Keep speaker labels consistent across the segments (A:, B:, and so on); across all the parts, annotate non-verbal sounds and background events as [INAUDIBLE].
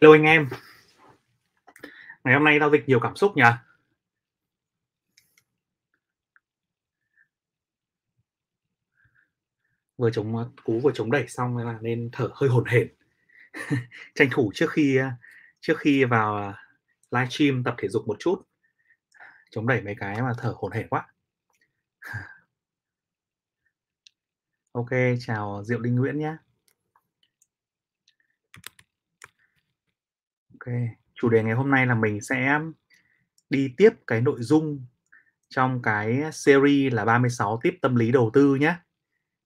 A: Hello anh em. Ngày hôm nay giao dịch nhiều cảm xúc nhỉ? Vừa chống cú vừa chống đẩy xong là nên thở hơi hổn hển. [LAUGHS] Tranh thủ trước khi trước khi vào live stream tập thể dục một chút. Chống đẩy mấy cái mà thở hổn hển quá. [LAUGHS] Ok, chào Diệu Linh Nguyễn nhé. Ok, chủ đề ngày hôm nay là mình sẽ đi tiếp cái nội dung trong cái series là 36 tiếp tâm lý đầu tư nhé.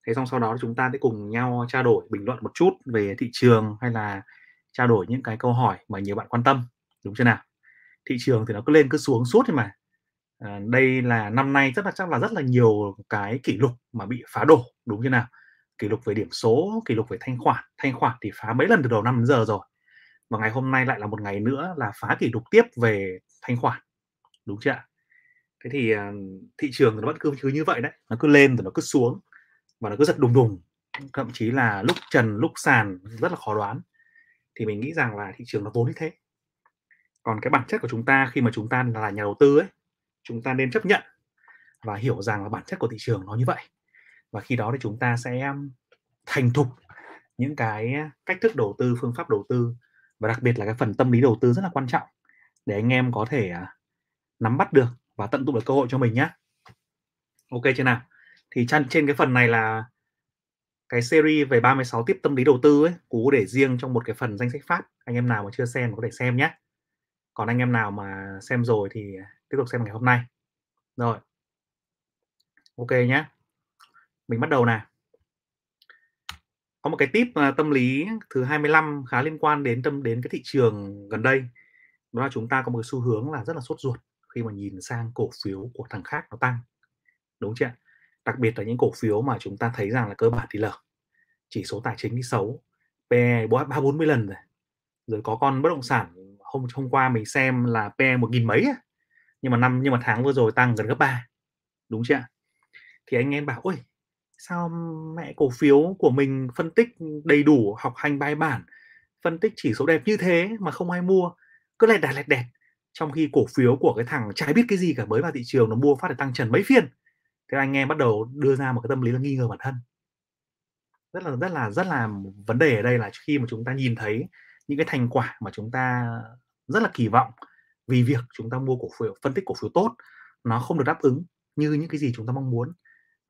A: Thế xong sau đó chúng ta sẽ cùng nhau trao đổi bình luận một chút về thị trường hay là trao đổi những cái câu hỏi mà nhiều bạn quan tâm, đúng chưa nào? Thị trường thì nó cứ lên cứ xuống suốt thôi mà. À, đây là năm nay rất là chắc là rất là nhiều cái kỷ lục mà bị phá đổ, đúng chưa nào? Kỷ lục về điểm số, kỷ lục về thanh khoản, thanh khoản thì phá mấy lần từ đầu năm đến giờ rồi và ngày hôm nay lại là một ngày nữa là phá kỷ lục tiếp về thanh khoản, đúng chưa ạ? Thế thì ờ, thị trường nó vẫn cứ cứ như vậy đấy, nó cứ lên rồi nó cứ xuống và nó cứ giật đùng đùng. Thậm chí là lúc trần, lúc sàn rất là khó đoán. Thì mình nghĩ rằng là thị trường nó vốn như thế. Còn cái bản chất của chúng ta khi mà chúng ta là nhà đầu tư ấy, chúng ta nên chấp nhận và hiểu rằng là bản chất của thị trường nó như vậy. Và khi đó thì chúng ta sẽ thành thục những cái cách thức đầu tư, phương pháp đầu tư và đặc biệt là cái phần tâm lý đầu tư rất là quan trọng để anh em có thể à, nắm bắt được và tận dụng được cơ hội cho mình nhé ok chưa nào? Thì trên trên cái phần này là cái series về 36 tiếp tâm lý đầu tư ấy, cú để riêng trong một cái phần danh sách phát. Anh em nào mà chưa xem có thể xem nhé còn anh em nào mà xem rồi thì tiếp tục xem ngày hôm nay. Rồi. Ok nhé mình bắt đầu nào có một cái tip ờ, tâm lý thứ 25 khá liên quan đến tâm, đến cái thị trường gần đây. Đó là chúng ta có một cái xu hướng là rất là sốt ruột khi mà nhìn sang cổ phiếu của thằng khác nó tăng. Đúng chưa đặc biệt là những cổ phiếu mà chúng ta thấy rằng là cơ bản thì lở. Chỉ số tài chính thì xấu. PE ba bốn mươi lần rồi. Rồi có con bất động sản hôm hôm qua mình xem là PE một nghìn mấy nhưng mà năm, nhưng mà tháng vừa rồi tăng gần gấp ba. Đúng chưa thì anh em bảo, ôi sao mẹ cổ phiếu của mình phân tích đầy đủ, học hành bài bản, phân tích chỉ số đẹp như thế mà không ai mua, cứ lẹt đẹt lẹt đẹt. Trong khi cổ phiếu của cái thằng trái biết cái gì cả, mới vào thị trường nó mua phát để tăng trần mấy phiên. Thế anh em bắt đầu đưa ra một cái tâm lý là nghi ngờ bản thân. Rất là rất là rất là vấn đề ở đây là khi mà chúng ta nhìn thấy những cái thành quả mà chúng ta rất là kỳ vọng vì việc chúng ta mua cổ phiếu, phân tích cổ phiếu tốt, nó không được đáp ứng như những cái gì chúng ta mong muốn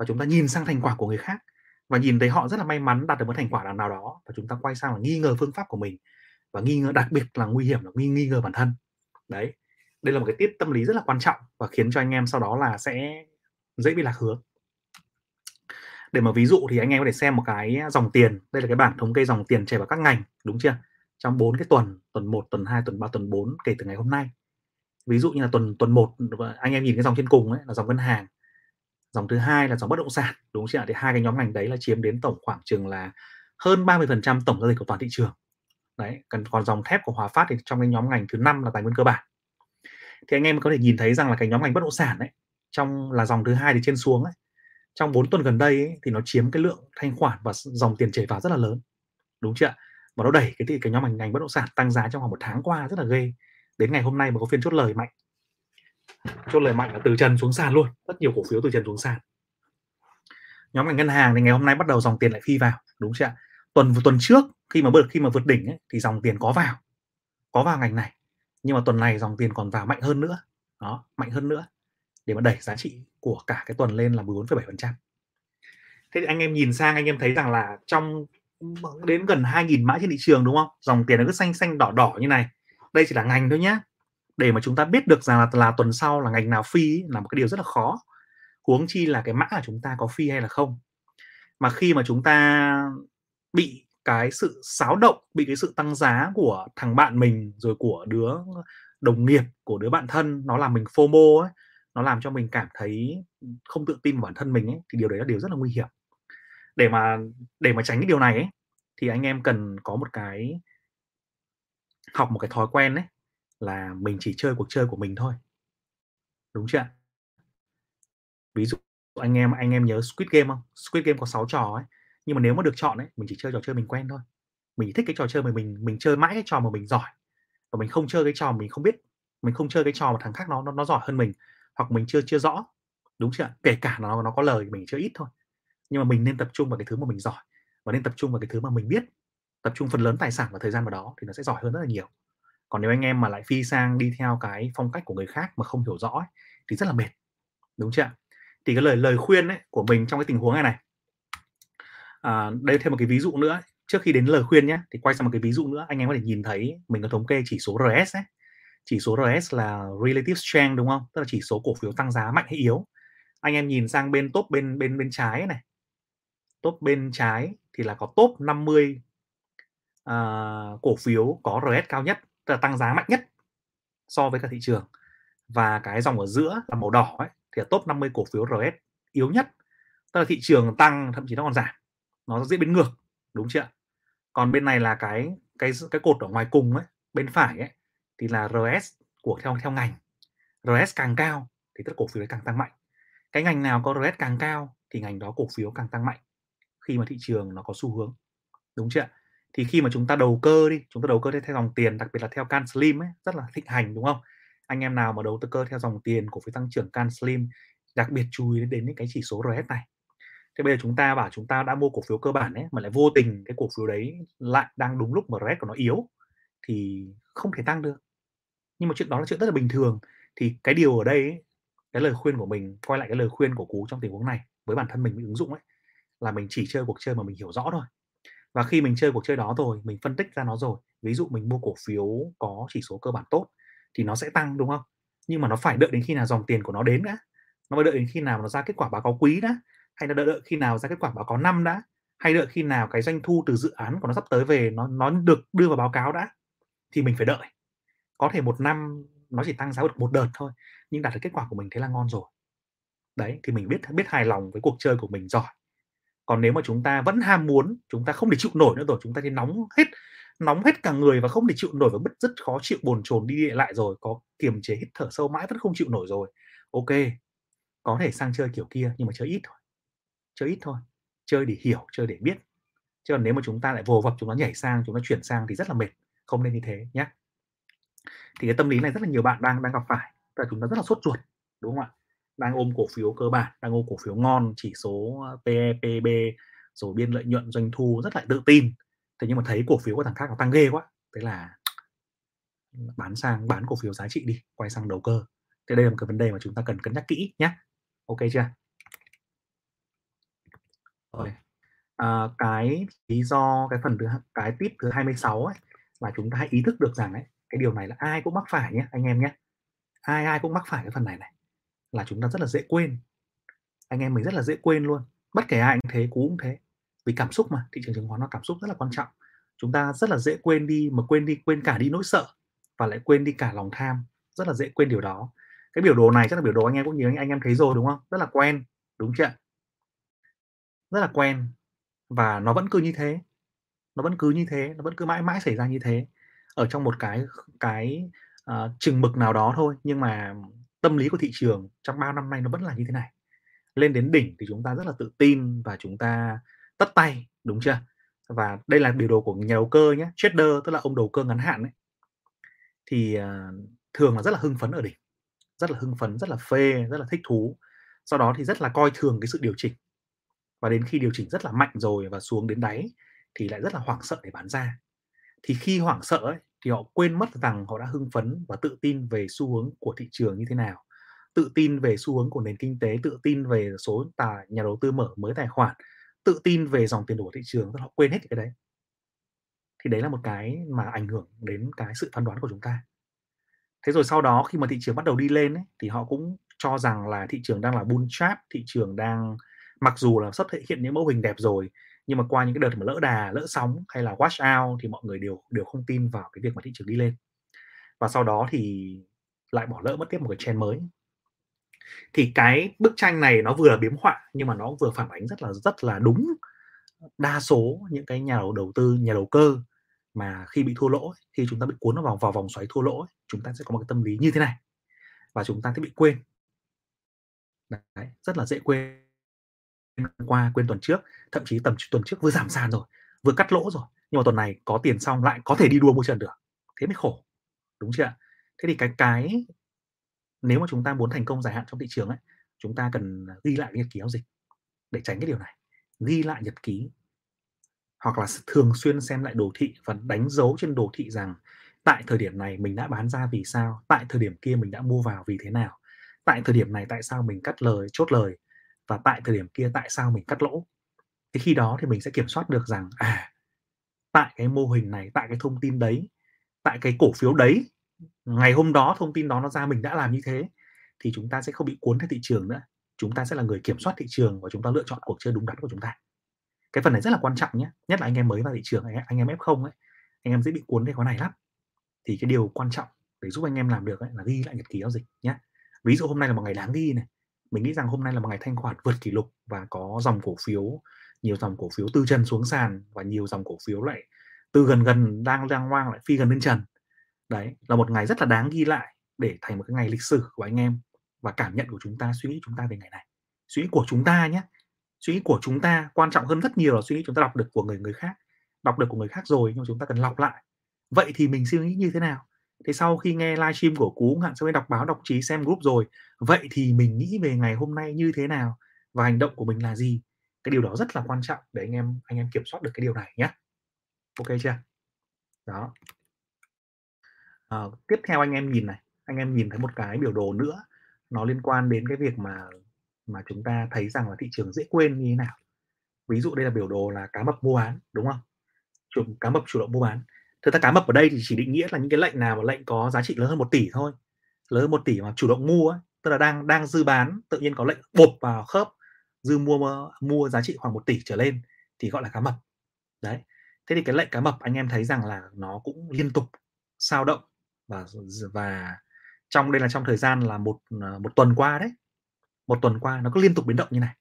A: và chúng ta nhìn sang thành quả của người khác và nhìn thấy họ rất là may mắn đạt được một thành quả nào đó và chúng ta quay sang là nghi ngờ phương pháp của mình và nghi ngờ đặc biệt là nguy hiểm là nghi nghi ngờ bản thân. Đấy đây là một cái tiết tâm lý rất là quan trọng và khiến cho anh em sau đó là sẽ dễ bị lạc hướng. Để mà ví dụ thì anh em có thể xem một cái dòng tiền đây là cái bảng thống kê dòng tiền chảy vào các ngành đúng chưa? Trong bốn cái tuần tuần 1, tuần 2, tuần 3, tuần 4 kể từ ngày hôm nay. Ví dụ như là tuần tuần 1 anh em nhìn cái dòng trên cùng ấy là dòng ngân hàng dòng thứ hai là dòng bất động sản đúng chưa ạ? Thì hai cái nhóm ngành đấy là chiếm đến tổng khoảng chừng là hơn 30% tổng giao dịch của toàn thị trường. Đấy còn còn dòng thép của Hòa Phát thì trong cái nhóm ngành thứ năm là tài nguyên cơ bản. Thì anh em có thể nhìn thấy rằng là cái nhóm ngành bất động sản đấy trong là dòng thứ hai thì trên xuống ấy. Trong 4 tuần gần đây ấy, thì nó chiếm cái lượng thanh khoản và dòng tiền chảy vào rất là lớn đúng chưa và nó đẩy cái cái nhóm ngành ngành bất động sản tăng giá trong vòng một tháng qua rất là ghê. Đến ngày hôm nay mà có phiên chốt lời mạnh chốt lời mạnh là từ trần xuống sàn luôn rất nhiều cổ phiếu từ trần xuống sàn. Nhóm ngành ngân hàng thì ngày hôm nay bắt đầu dòng tiền lại phi vào đúng chưa tuần tuần trước khi mà vượt khi mà vượt đỉnh ấy, thì dòng tiền có vào có vào ngành này. Nhưng mà tuần này dòng tiền còn vào mạnh hơn nữa. Đó mạnh hơn nữa. Để mà đẩy giá trị của cả cái tuần lên là 14,7% thế thì anh em nhìn sang anh em thấy rằng là trong đến gần 2.000 mã trên thị trường đúng không? Dòng tiền nó cứ xanh xanh đỏ đỏ như này. Đây chỉ là ngành thôi nhé để mà chúng ta biết được rằng là, là tuần sau là ngành nào phi là một cái điều rất là khó. Huống chi là cái mã của chúng ta có phi hay là không. Mà khi mà chúng ta bị cái sự xáo động bị cái sự tăng giá của thằng bạn mình rồi của đứa đồng nghiệp của đứa bạn thân nó làm mình fomo ấy nó làm cho mình cảm thấy không tự tin vào bản thân mình ấy thì điều đấy là điều rất là nguy hiểm. Để mà để mà tránh cái điều này ấy thì anh em cần có một cái học một cái thói quen đấy là mình chỉ chơi cuộc chơi của mình thôi. Đúng chưa ví dụ anh em anh em nhớ Squid Game không? Squid Game có 6 trò ấy nhưng mà nếu mà được chọn ấy mình chỉ chơi trò chơi mình quen thôi. Mình thích cái trò chơi mà mình mình chơi mãi cái trò mà mình giỏi. Và mình không chơi cái trò mình không biết mình không chơi cái trò mà thằng khác nó nó, nó giỏi hơn mình hoặc mình chưa chưa rõ. Đúng chưa kể cả nó nó có lời mình chưa ít thôi. Nhưng mà mình nên tập trung vào cái thứ mà mình giỏi và nên tập trung vào cái thứ mà mình biết tập trung phần lớn tài sản và thời gian vào đó thì nó sẽ giỏi hơn rất là nhiều còn nếu anh em mà lại phi sang đi theo cái phong cách của người khác mà không hiểu rõ ấy, thì rất là mệt đúng chưa thì cái lời lời khuyên ấy, của mình trong cái tình huống này này. À, đây thêm một cái ví dụ nữa. Trước khi đến lời khuyên nhé thì quay sang một cái ví dụ nữa anh em có thể nhìn thấy mình có thống kê chỉ số RS ấy chỉ số RS là relative strength đúng không? Tức là chỉ số cổ phiếu tăng giá mạnh hay yếu. Anh em nhìn sang bên top bên bên bên trái này. Top bên trái thì là có top 50 uh, à, cổ phiếu có RS cao nhất tức là tăng giá mạnh nhất so với cả thị trường. Và cái dòng ở giữa là màu đỏ ấy, thì là top 50 cổ phiếu RS yếu nhất. Tức là thị trường tăng, thậm chí nó còn giảm. Nó diễn biến ngược, đúng chưa còn bên này là cái cái cái cột ở ngoài cùng ấy, bên phải ấy, thì là RS của theo theo ngành. RS càng cao thì tất cổ phiếu càng tăng mạnh. Cái ngành nào có RS càng cao thì ngành đó cổ phiếu càng tăng mạnh khi mà thị trường nó có xu hướng, đúng chưa thì khi mà chúng ta đầu cơ đi chúng ta đầu cơ theo dòng tiền đặc biệt là theo can slim ấy rất là thịnh hành đúng không? Anh em nào mà đầu tư cơ theo dòng tiền cổ phiếu tăng trưởng can slim đặc biệt chú ý đến những cái chỉ số RS này. Thế bây giờ chúng ta bảo chúng ta đã mua cổ phiếu cơ bản ấy mà lại vô tình cái cổ phiếu đấy lại đang đúng lúc mà RS của nó yếu thì không thể tăng được. Nhưng mà chuyện đó là chuyện rất là bình thường. Thì cái điều ở đây ấy, cái lời khuyên của mình quay lại cái lời khuyên của cú trong tình huống này với bản thân mình ứng dụng ấy là mình chỉ chơi cuộc chơi mà mình hiểu rõ thôi và khi mình chơi cuộc chơi đó rồi mình phân tích ra nó rồi ví dụ mình mua cổ phiếu có chỉ số cơ bản tốt thì nó sẽ tăng đúng không? Nhưng mà nó phải đợi đến khi nào dòng tiền của nó đến đã? Nó phải đợi đến khi nào nó ra kết quả báo cáo quý đã? Hay là đợi, đợi khi nào ra kết quả báo cáo năm đã? Hay đợi khi nào cái doanh thu từ dự án của nó sắp tới về nó nó được đưa vào báo cáo đã? Thì mình phải đợi. Có thể một năm nó chỉ tăng giá được một đợt thôi nhưng đạt được kết quả của mình thế là ngon rồi. Đấy thì mình biết biết hài lòng với cuộc chơi của mình giỏi còn nếu mà chúng ta vẫn ham muốn, chúng ta không thể chịu nổi nữa rồi, chúng ta thì nóng hết nóng hết cả người và không thể chịu nổi và bứt rất khó chịu, bồn chồn đi lại rồi, có kiềm chế hít thở sâu mãi vẫn không chịu nổi rồi. Ok, có thể sang chơi kiểu kia nhưng mà chơi ít thôi, chơi ít thôi, chơi để hiểu, chơi để biết. Chứ còn nếu mà chúng ta lại vồ vập, chúng nó nhảy sang, chúng nó chuyển sang thì rất là mệt, không nên như thế nhé thì cái tâm lý này rất là nhiều bạn đang đang gặp phải và chúng ta rất là sốt ruột, đúng không ạ? Đang ôm cổ phiếu cơ bản đang ôm cổ phiếu ngon chỉ số PE, PB rồi biên lợi nhuận doanh thu rất là tự tin. Thế nhưng mà thấy cổ phiếu của thằng khác nó tăng ghê quá thế là bán sang bán cổ phiếu giá trị đi quay sang đầu cơ. Thế đây là một cái vấn đề mà chúng ta cần cân nhắc kỹ nhé ok chưa? Rồi. À, cái lý do cái phần thứ cái tip thứ 26 ấy là chúng ta hãy ý thức được rằng ấy cái điều này là ai cũng mắc phải nhé anh em nhé ai ai cũng mắc phải cái phần này này là chúng ta rất là dễ quên. Anh em mình rất là dễ quên luôn. Bất kể ai cũng thế cú cũng thế. Vì cảm xúc mà thị trường chứng khoán nó cảm xúc rất là quan trọng. Chúng ta rất là dễ quên đi mà quên đi quên cả đi nỗi sợ và lại quên đi cả lòng tham. Rất là dễ quên điều đó. Cái biểu đồ này chắc là biểu đồ anh em cũng nhiều anh, anh em thấy rồi đúng không? Rất là quen đúng chưa rất là quen. Và nó vẫn cứ như thế. Nó vẫn cứ như thế nó vẫn cứ mãi mãi xảy ra như thế. Ở trong một cái cái uh, chừng mực nào đó thôi nhưng mà tâm lý của thị trường trong bao năm nay nó vẫn là như thế này. Lên đến đỉnh thì chúng ta rất là tự tin và chúng ta tất tay đúng chưa? Và đây là biểu đồ của nhà đầu cơ nhé trader tức là ông đầu cơ ngắn hạn ấy. Thì uh, thường là rất là hưng phấn ở đỉnh rất là hưng phấn rất là phê rất là thích thú. Sau đó thì rất là coi thường cái sự điều chỉnh. Và đến khi điều chỉnh rất là mạnh rồi và xuống đến đáy thì lại rất là hoảng sợ để bán ra. Thì khi hoảng sợ ấy, thì họ quên mất rằng họ đã hưng phấn và tự tin về xu hướng của thị trường như thế nào. Tự tin về xu hướng của nền kinh tế tự tin về số tài nhà đầu tư mở mới tài khoản tự tin về dòng tiền đổ thị trường họ quên hết cái đấy. Thì đấy là một cái mà ảnh hưởng đến cái sự phán đoán của chúng ta. Thế rồi sau đó khi mà thị trường bắt đầu đi lên ấy, thì họ cũng cho rằng là thị trường đang là bull trap thị trường đang mặc dù là xuất hiện những mẫu hình đẹp rồi nhưng mà qua những cái đợt mà lỡ đà lỡ sóng hay là wash out thì mọi người đều đều không tin vào cái việc mà thị trường đi lên. Và sau đó thì lại bỏ lỡ mất tiếp một cái trend mới. Thì cái bức tranh này nó vừa là biếm họa nhưng mà nó vừa phản ánh rất là rất là đúng đa số những cái nhà đầu tư nhà đầu cơ mà khi bị thua lỗ khi chúng ta bị cuốn vào vào vòng xoáy thua lỗ chúng ta sẽ có một cái tâm lý như thế này và chúng ta sẽ bị quên. Đấy, rất là dễ quên qua, quên tuần trước, thậm chí tầm tuần trước vừa giảm sàn rồi, vừa cắt lỗ rồi. Nhưng mà tuần này có tiền xong lại có thể đi đua mua trần được. Thế mới khổ, đúng chưa thế thì cái cái, nếu mà chúng ta muốn thành công dài hạn trong thị trường ấy, chúng ta cần ghi lại nhật ký giao dịch để tránh cái điều này. Ghi lại nhật ký hoặc là thường xuyên xem lại đồ thị và đánh dấu trên đồ thị rằng tại thời điểm này mình đã bán ra vì sao, tại thời điểm kia mình đã mua vào vì thế nào, tại thời điểm này tại sao mình cắt lời, chốt lời và tại thời điểm kia tại sao mình cắt lỗ? Thì khi đó thì mình sẽ kiểm soát được rằng à tại cái mô hình này tại cái thông tin đấy tại cái cổ phiếu đấy ngày hôm đó thông tin đó nó ra mình đã làm như thế thì chúng ta sẽ không bị cuốn theo thị trường nữa. Chúng ta sẽ là người kiểm soát thị trường và chúng ta lựa chọn cuộc chơi đúng đắn của chúng ta. Cái phần này rất là quan trọng nhé nhất là anh em mới vào thị trường anh em f không ấy anh em dễ bị cuốn theo cái này lắm. Thì cái điều quan trọng để giúp anh em làm được ấy, là ghi lại nhật ký giao dịch nhé. Ví dụ hôm nay là một ngày đáng ghi này mình nghĩ rằng hôm nay là một ngày thanh khoản vượt kỷ lục và có dòng cổ phiếu, nhiều dòng cổ phiếu từ chân xuống sàn và nhiều dòng cổ phiếu lại từ gần gần đang đang hoang lại phi gần lên trần. Đấy, là một ngày rất là đáng ghi lại để thành một cái ngày lịch sử của anh em và cảm nhận của chúng ta, suy nghĩ chúng ta về ngày này. Suy nghĩ của chúng ta nhé. Suy nghĩ của chúng ta quan trọng hơn rất nhiều là suy nghĩ chúng ta đọc được của người người khác, đọc được của người khác rồi nhưng chúng ta cần lọc lại. Vậy thì mình suy nghĩ như thế nào? Thế sau khi nghe livestream của cú hạn sau khi đọc báo đọc chí xem group rồi. Vậy thì mình nghĩ về ngày hôm nay như thế nào và hành động của mình là gì? Cái điều đó rất là quan trọng để anh em anh em kiểm soát được cái điều này nhé ok chưa? Đó. À, tiếp theo anh em nhìn này. Anh em nhìn thấy một cái biểu đồ nữa. Nó liên quan đến cái việc mà mà chúng ta thấy rằng là thị trường dễ quên như thế nào. Ví dụ đây là biểu đồ là cá mập mua bán đúng không? Chủ, cá mập chủ động mua bán thực ra cá mập ở đây thì chỉ định nghĩa là những cái lệnh nào mà lệnh có giá trị lớn hơn một tỷ thôi. Lớn hơn một tỷ mà chủ động mua ấy, tức là đang đang dư bán tự nhiên có lệnh bột vào khớp dư mua mua giá trị khoảng một tỷ trở lên thì gọi là cá mập. Đấy. Thế thì cái lệnh cá mập anh em thấy rằng là nó cũng liên tục sao động và và trong đây là trong thời gian là một à, một tuần qua đấy. Một tuần qua nó cứ liên tục biến động như này.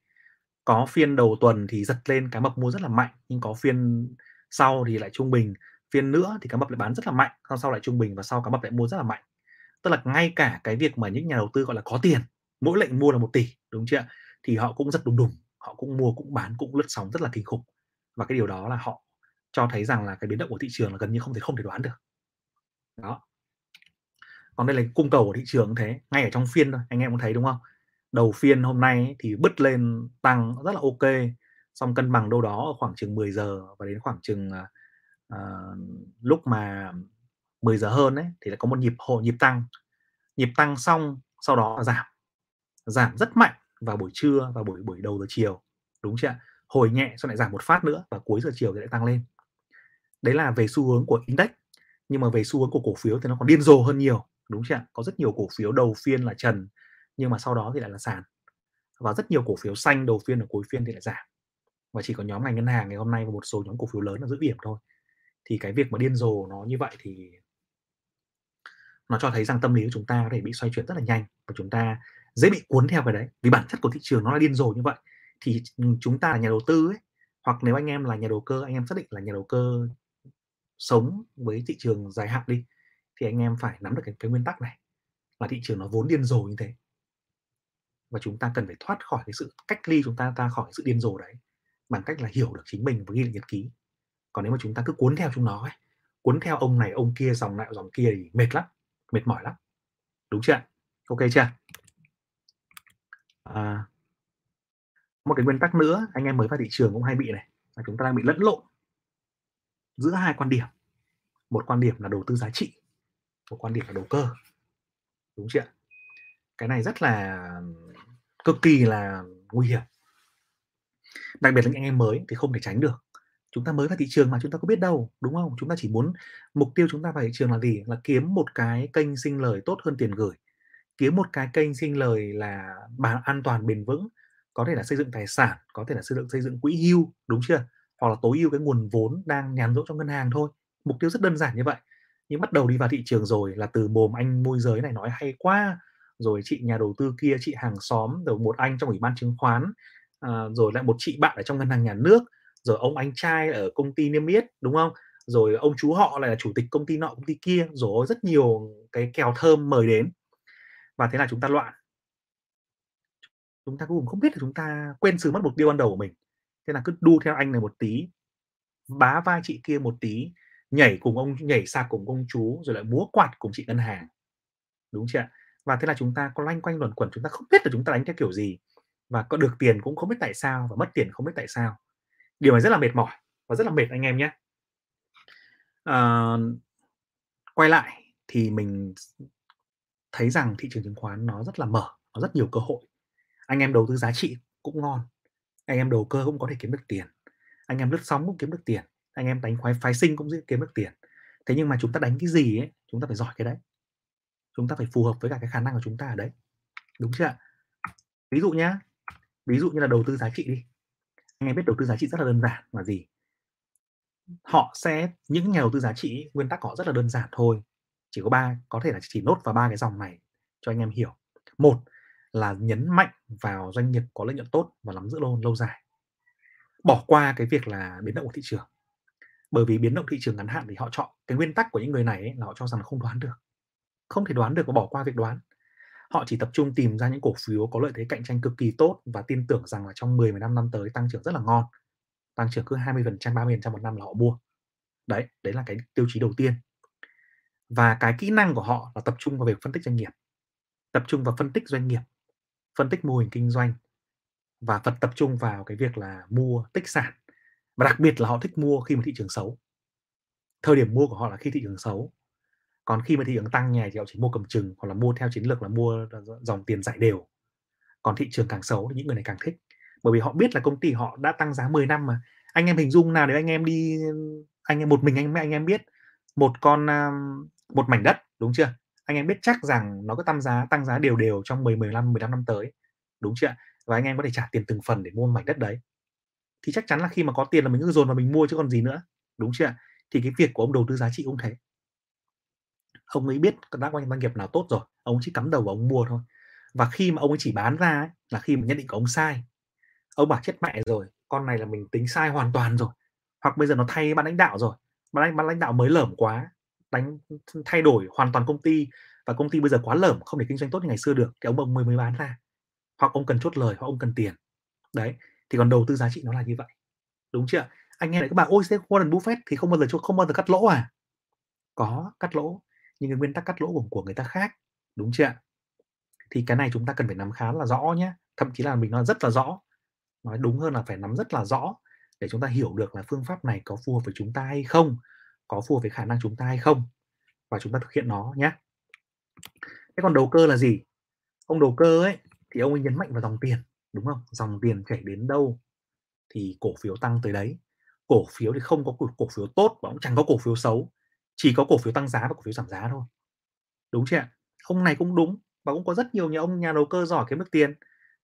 A: Có phiên đầu tuần thì giật lên cá mập mua rất là mạnh nhưng có phiên sau thì lại trung bình phiên nữa thì cá mập lại bán rất là mạnh sau sau lại trung bình và sau cá mập lại mua rất là mạnh. Tức là ngay cả cái việc mà những nhà đầu tư, gọi là, có tiền, mỗi lệnh mua là một tỷ, đúng chưa thì họ cũng rất đùng đùng họ cũng mua, cũng bán, cũng lướt sóng rất là kinh khủng. Và cái điều đó là họ cho thấy rằng là cái biến động của thị trường là gần như không thể không thể đoán được. Đó. Còn đây là cung cầu của thị trường thế, ngay ở trong phiên thôi, anh em cũng thấy, đúng không? Đầu phiên hôm nay thì bứt lên, tăng rất là ok, xong cân bằng đâu đó ở khoảng chừng 10 giờ và đến khoảng chừng à, uh, lúc mà 10 giờ hơn ấy thì là có một nhịp hộ nhịp tăng. Nhịp tăng xong sau đó giảm. Giảm rất mạnh vào buổi trưa và buổi buổi đầu giờ chiều đúng chưa hồi nhẹ sau lại giảm một phát nữa và cuối giờ chiều thì lại tăng lên. Đấy là về xu hướng của index nhưng mà về xu hướng của cổ phiếu thì nó còn điên rồ hơn nhiều đúng chưa có rất nhiều cổ phiếu đầu phiên là trần nhưng mà sau đó thì lại là sàn. Và rất nhiều cổ phiếu xanh đầu phiên ở cuối phiên thì lại giảm. Và chỉ có nhóm ngành ngân hàng ngày hôm nay và một số nhóm cổ phiếu lớn là giữ điểm thôi thì cái việc mà điên rồ nó như vậy thì nó cho thấy rằng tâm lý của chúng ta có thể bị xoay chuyển rất là nhanh và chúng ta dễ bị cuốn theo cái đấy. Vì bản chất của thị trường nó là điên rồ như vậy thì chúng ta là nhà đầu tư ấy hoặc nếu anh em là nhà đầu cơ anh em xác định là nhà đầu cơ sống với thị trường dài hạn đi thì anh em phải nắm được cái, cái nguyên tắc này là thị trường nó vốn điên rồ như thế. Và chúng ta cần phải thoát khỏi cái sự cách ly chúng ta ra khỏi sự điên rồ đấy bằng cách là hiểu được chính mình và ghi lại nhật ký còn nếu mà chúng ta cứ cuốn theo chúng nó ấy, cuốn theo ông này ông kia dòng này dòng kia thì mệt lắm mệt mỏi lắm. Đúng chưa ok chưa? À, một cái nguyên tắc nữa anh em mới vào thị trường cũng hay bị này là chúng ta đang bị lẫn lộn giữa hai quan điểm. Một quan điểm là đầu tư giá trị một quan điểm là đầu cơ. Đúng chưa cái này rất là cực kỳ là nguy hiểm. Đặc biệt là những anh em mới thì không thể tránh được chúng ta mới vào thị trường mà chúng ta có biết đâu đúng không? Chúng ta chỉ muốn mục tiêu chúng ta vào thị trường là gì? Là kiếm một cái kênh sinh lời tốt hơn tiền gửi. Kiếm một cái kênh sinh lời là bán an toàn bền vững có thể là xây dựng tài sản có thể là xây dựng xây dựng quỹ hưu đúng chưa? Hoặc là tối ưu cái nguồn vốn đang nhàn rỗi trong ngân hàng thôi. Mục tiêu rất đơn giản như vậy. Nhưng bắt đầu đi vào thị trường rồi là từ mồm anh môi giới này nói hay quá. Rồi chị nhà đầu tư kia chị hàng xóm rồi một anh trong ủy ban chứng khoán à, rồi lại một chị bạn ở trong ngân hàng nhà nước rồi ông anh trai ở công ty niêm yết đúng không rồi ông chú họ lại là chủ tịch công ty nọ công ty kia rồi rất nhiều cái kèo thơm mời đến và thế là chúng ta loạn chúng ta cuối cùng không biết là chúng ta quên sự mất mục tiêu ban đầu của mình thế là cứ đu theo anh này một tí bá vai chị kia một tí, nhảy cùng ông nhảy xa cùng ông chú rồi lại múa quạt cùng chị ngân hàng. Đúng chưa ạ? Và thế là chúng ta có loanh quanh luẩn quẩn, chúng ta không biết là chúng ta đánh theo kiểu gì và có được tiền cũng không biết tại sao và mất tiền không biết tại sao. Điều này rất là mệt mỏi và rất là mệt anh em nhé. à, quay lại thì mình thấy rằng thị trường chứng khoán nó rất là mở, có rất nhiều cơ hội. Anh em đầu tư giá trị cũng ngon, anh em đầu cơ cũng có thể kiếm được tiền, anh em lướt sóng cũng kiếm được tiền, anh em đánh khoái phái sinh cũng kiếm được tiền. Thế nhưng mà chúng ta đánh cái gì ấy, chúng ta phải giỏi cái đấy. Chúng ta phải phù hợp với cả cái khả năng của chúng ta ở đấy. Đúng chưa ạ? Ví dụ nhá, ví dụ như là đầu tư giá trị đi. Anh em biết đầu tư giá trị rất là đơn giản là gì? Họ sẽ những nhà đầu tư giá trị nguyên tắc họ rất là đơn giản thôi. Chỉ có ba có thể là chỉ nốt vào ba cái dòng này cho anh em hiểu. Một là nhấn mạnh vào doanh nghiệp có lợi nhuận tốt và nắm giữ lâu lâu dài. Bỏ qua cái việc là biến động của thị trường. Bởi vì biến động thị trường ngắn hạn thì họ chọn cái nguyên tắc của những người này ấy, là họ cho rằng là không đoán được. Không thể đoán được và bỏ qua việc đoán. Họ chỉ tập trung tìm ra những cổ phiếu có lợi thế cạnh tranh cực kỳ tốt và tin tưởng rằng là trong 10 15 năm tới tăng trưởng rất là ngon. Tăng trưởng cứ 20%, 30% một năm là họ mua. Đấy, đấy là cái tiêu chí đầu tiên. Và cái kỹ năng của họ là tập trung vào việc phân tích doanh nghiệp. Tập trung vào phân tích doanh nghiệp, phân tích mô hình kinh doanh và tập tập trung vào cái việc là mua tích sản. Và đặc biệt là họ thích mua khi mà thị trường xấu. Thời điểm mua của họ là khi thị trường xấu. Còn khi mà thị trường tăng nhẹ thì họ chỉ mua cầm chừng hoặc là mua theo chiến lược là mua dòng tiền giải đều. Còn thị trường càng xấu thì những người này càng thích. Bởi vì họ biết là công ty họ đã tăng giá 10 năm mà. Anh em hình dung nào nếu anh em đi, anh em một mình anh anh em biết một con một mảnh đất, đúng chưa? Anh em biết chắc rằng nó có tăng giá tăng giá đều đều trong 10 15 15 năm tới. Đúng chưa? Và anh em có thể trả tiền từng phần để mua mảnh đất đấy. Thì chắc chắn là khi mà có tiền là mình cứ dồn vào mình mua chứ còn gì nữa. Đúng chưa? Thì cái việc của ông đầu tư giá trị cũng thế ông ấy biết các doanh nghiệp nào tốt rồi ông chỉ cắm đầu vào ông mua thôi. Và khi mà ông ấy chỉ bán ra ấy, là khi mà nhận định của ông sai. Ông bảo chết mẹ rồi con này là mình tính sai hoàn toàn rồi. Hoặc bây giờ nó thay ban lãnh đạo rồi ban lãnh, ban lãnh đạo mới lởm quá đánh thay đổi hoàn toàn công ty và công ty bây giờ quá lởm không thể kinh doanh tốt như ngày xưa được thì ông ông mới mới bán ra. Hoặc ông cần chốt lời hoặc ông cần tiền. Đấy thì còn đầu tư giá trị nó là như vậy. Đúng chưa anh nghe lại các bạn ôi Warren Buffett thì không bao giờ không bao giờ cắt lỗ à? Có cắt lỗ nhưng cái nguyên tắc cắt lỗ của, của người ta khác đúng chưa ạ? Thì cái này chúng ta cần phải nắm khá là rõ nhé thậm chí là mình nói rất là rõ nói đúng hơn là phải nắm rất là rõ để chúng ta hiểu được là phương pháp này có phù hợp với chúng ta hay không có phù hợp với khả năng chúng ta hay không và chúng ta thực hiện nó nhé thế còn đầu cơ là gì? Ông đầu cơ ấy thì ông ấy nhấn mạnh vào dòng tiền đúng không? Dòng tiền chảy đến đâu thì cổ phiếu tăng tới đấy. Cổ phiếu thì không có cổ phiếu tốt và cũng chẳng có cổ phiếu xấu chỉ có cổ phiếu tăng giá và cổ phiếu giảm giá thôi. Đúng chưa ạ? Ông này cũng đúng và cũng có rất nhiều nhà ông nhà đầu cơ giỏi kiếm được tiền.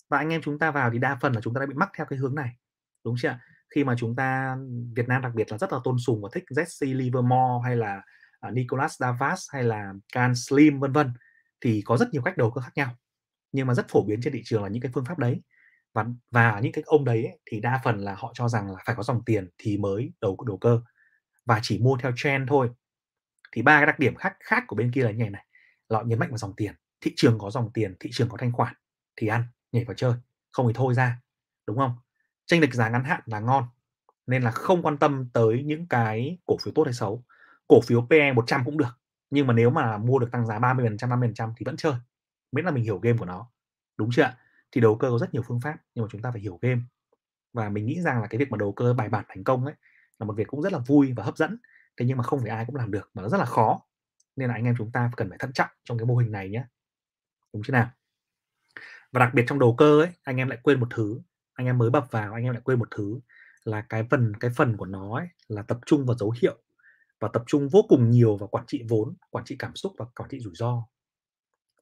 A: Và anh em chúng ta vào thì đa phần là chúng ta đã bị mắc theo cái hướng này. Đúng chưa ạ? Khi mà chúng ta Việt Nam đặc biệt là rất là tôn sùng và thích Jesse Livermore hay là à, uh, Nicholas Davas hay là Can Slim vân vân thì có rất nhiều cách đầu cơ khác nhau. Nhưng mà rất phổ biến trên thị trường là những cái phương pháp đấy. Và và những cái ông đấy ấy, thì đa phần là họ cho rằng là phải có dòng tiền thì mới đầu đầu cơ. Và chỉ mua theo trend thôi thì ba cái đặc điểm khác khác của bên kia là như này này. Là họ nhấn mạnh vào dòng tiền. Thị trường có dòng tiền, thị trường có thanh khoản. Thì ăn, nhảy vào chơi. Không thì thôi ra. Đúng không? Tranh lệch giá ngắn hạn là ngon. Nên là không quan tâm tới những cái cổ phiếu tốt hay xấu. Cổ phiếu PE 100 cũng được. Nhưng mà nếu mà mua được tăng giá 30% 50% thì vẫn chơi. Miễn là mình hiểu game của nó. Đúng chưa thì đầu cơ có rất nhiều phương pháp, nhưng mà chúng ta phải hiểu game. Và mình nghĩ rằng là cái việc mà đầu cơ bài bản thành công ấy, là một việc cũng rất là vui và hấp dẫn thế nhưng mà không phải ai cũng làm được mà nó rất là khó. Nên là anh em chúng ta cần phải thận trọng trong cái mô hình này nhé đúng chưa nào? Và đặc biệt trong đầu cơ ấy anh em lại quên một thứ. Anh em mới bập vào anh em lại quên một thứ là cái phần cái phần của nó ấy, là tập trung vào dấu hiệu và tập trung vô cùng nhiều vào quản trị vốn quản trị cảm xúc và quản trị rủi ro.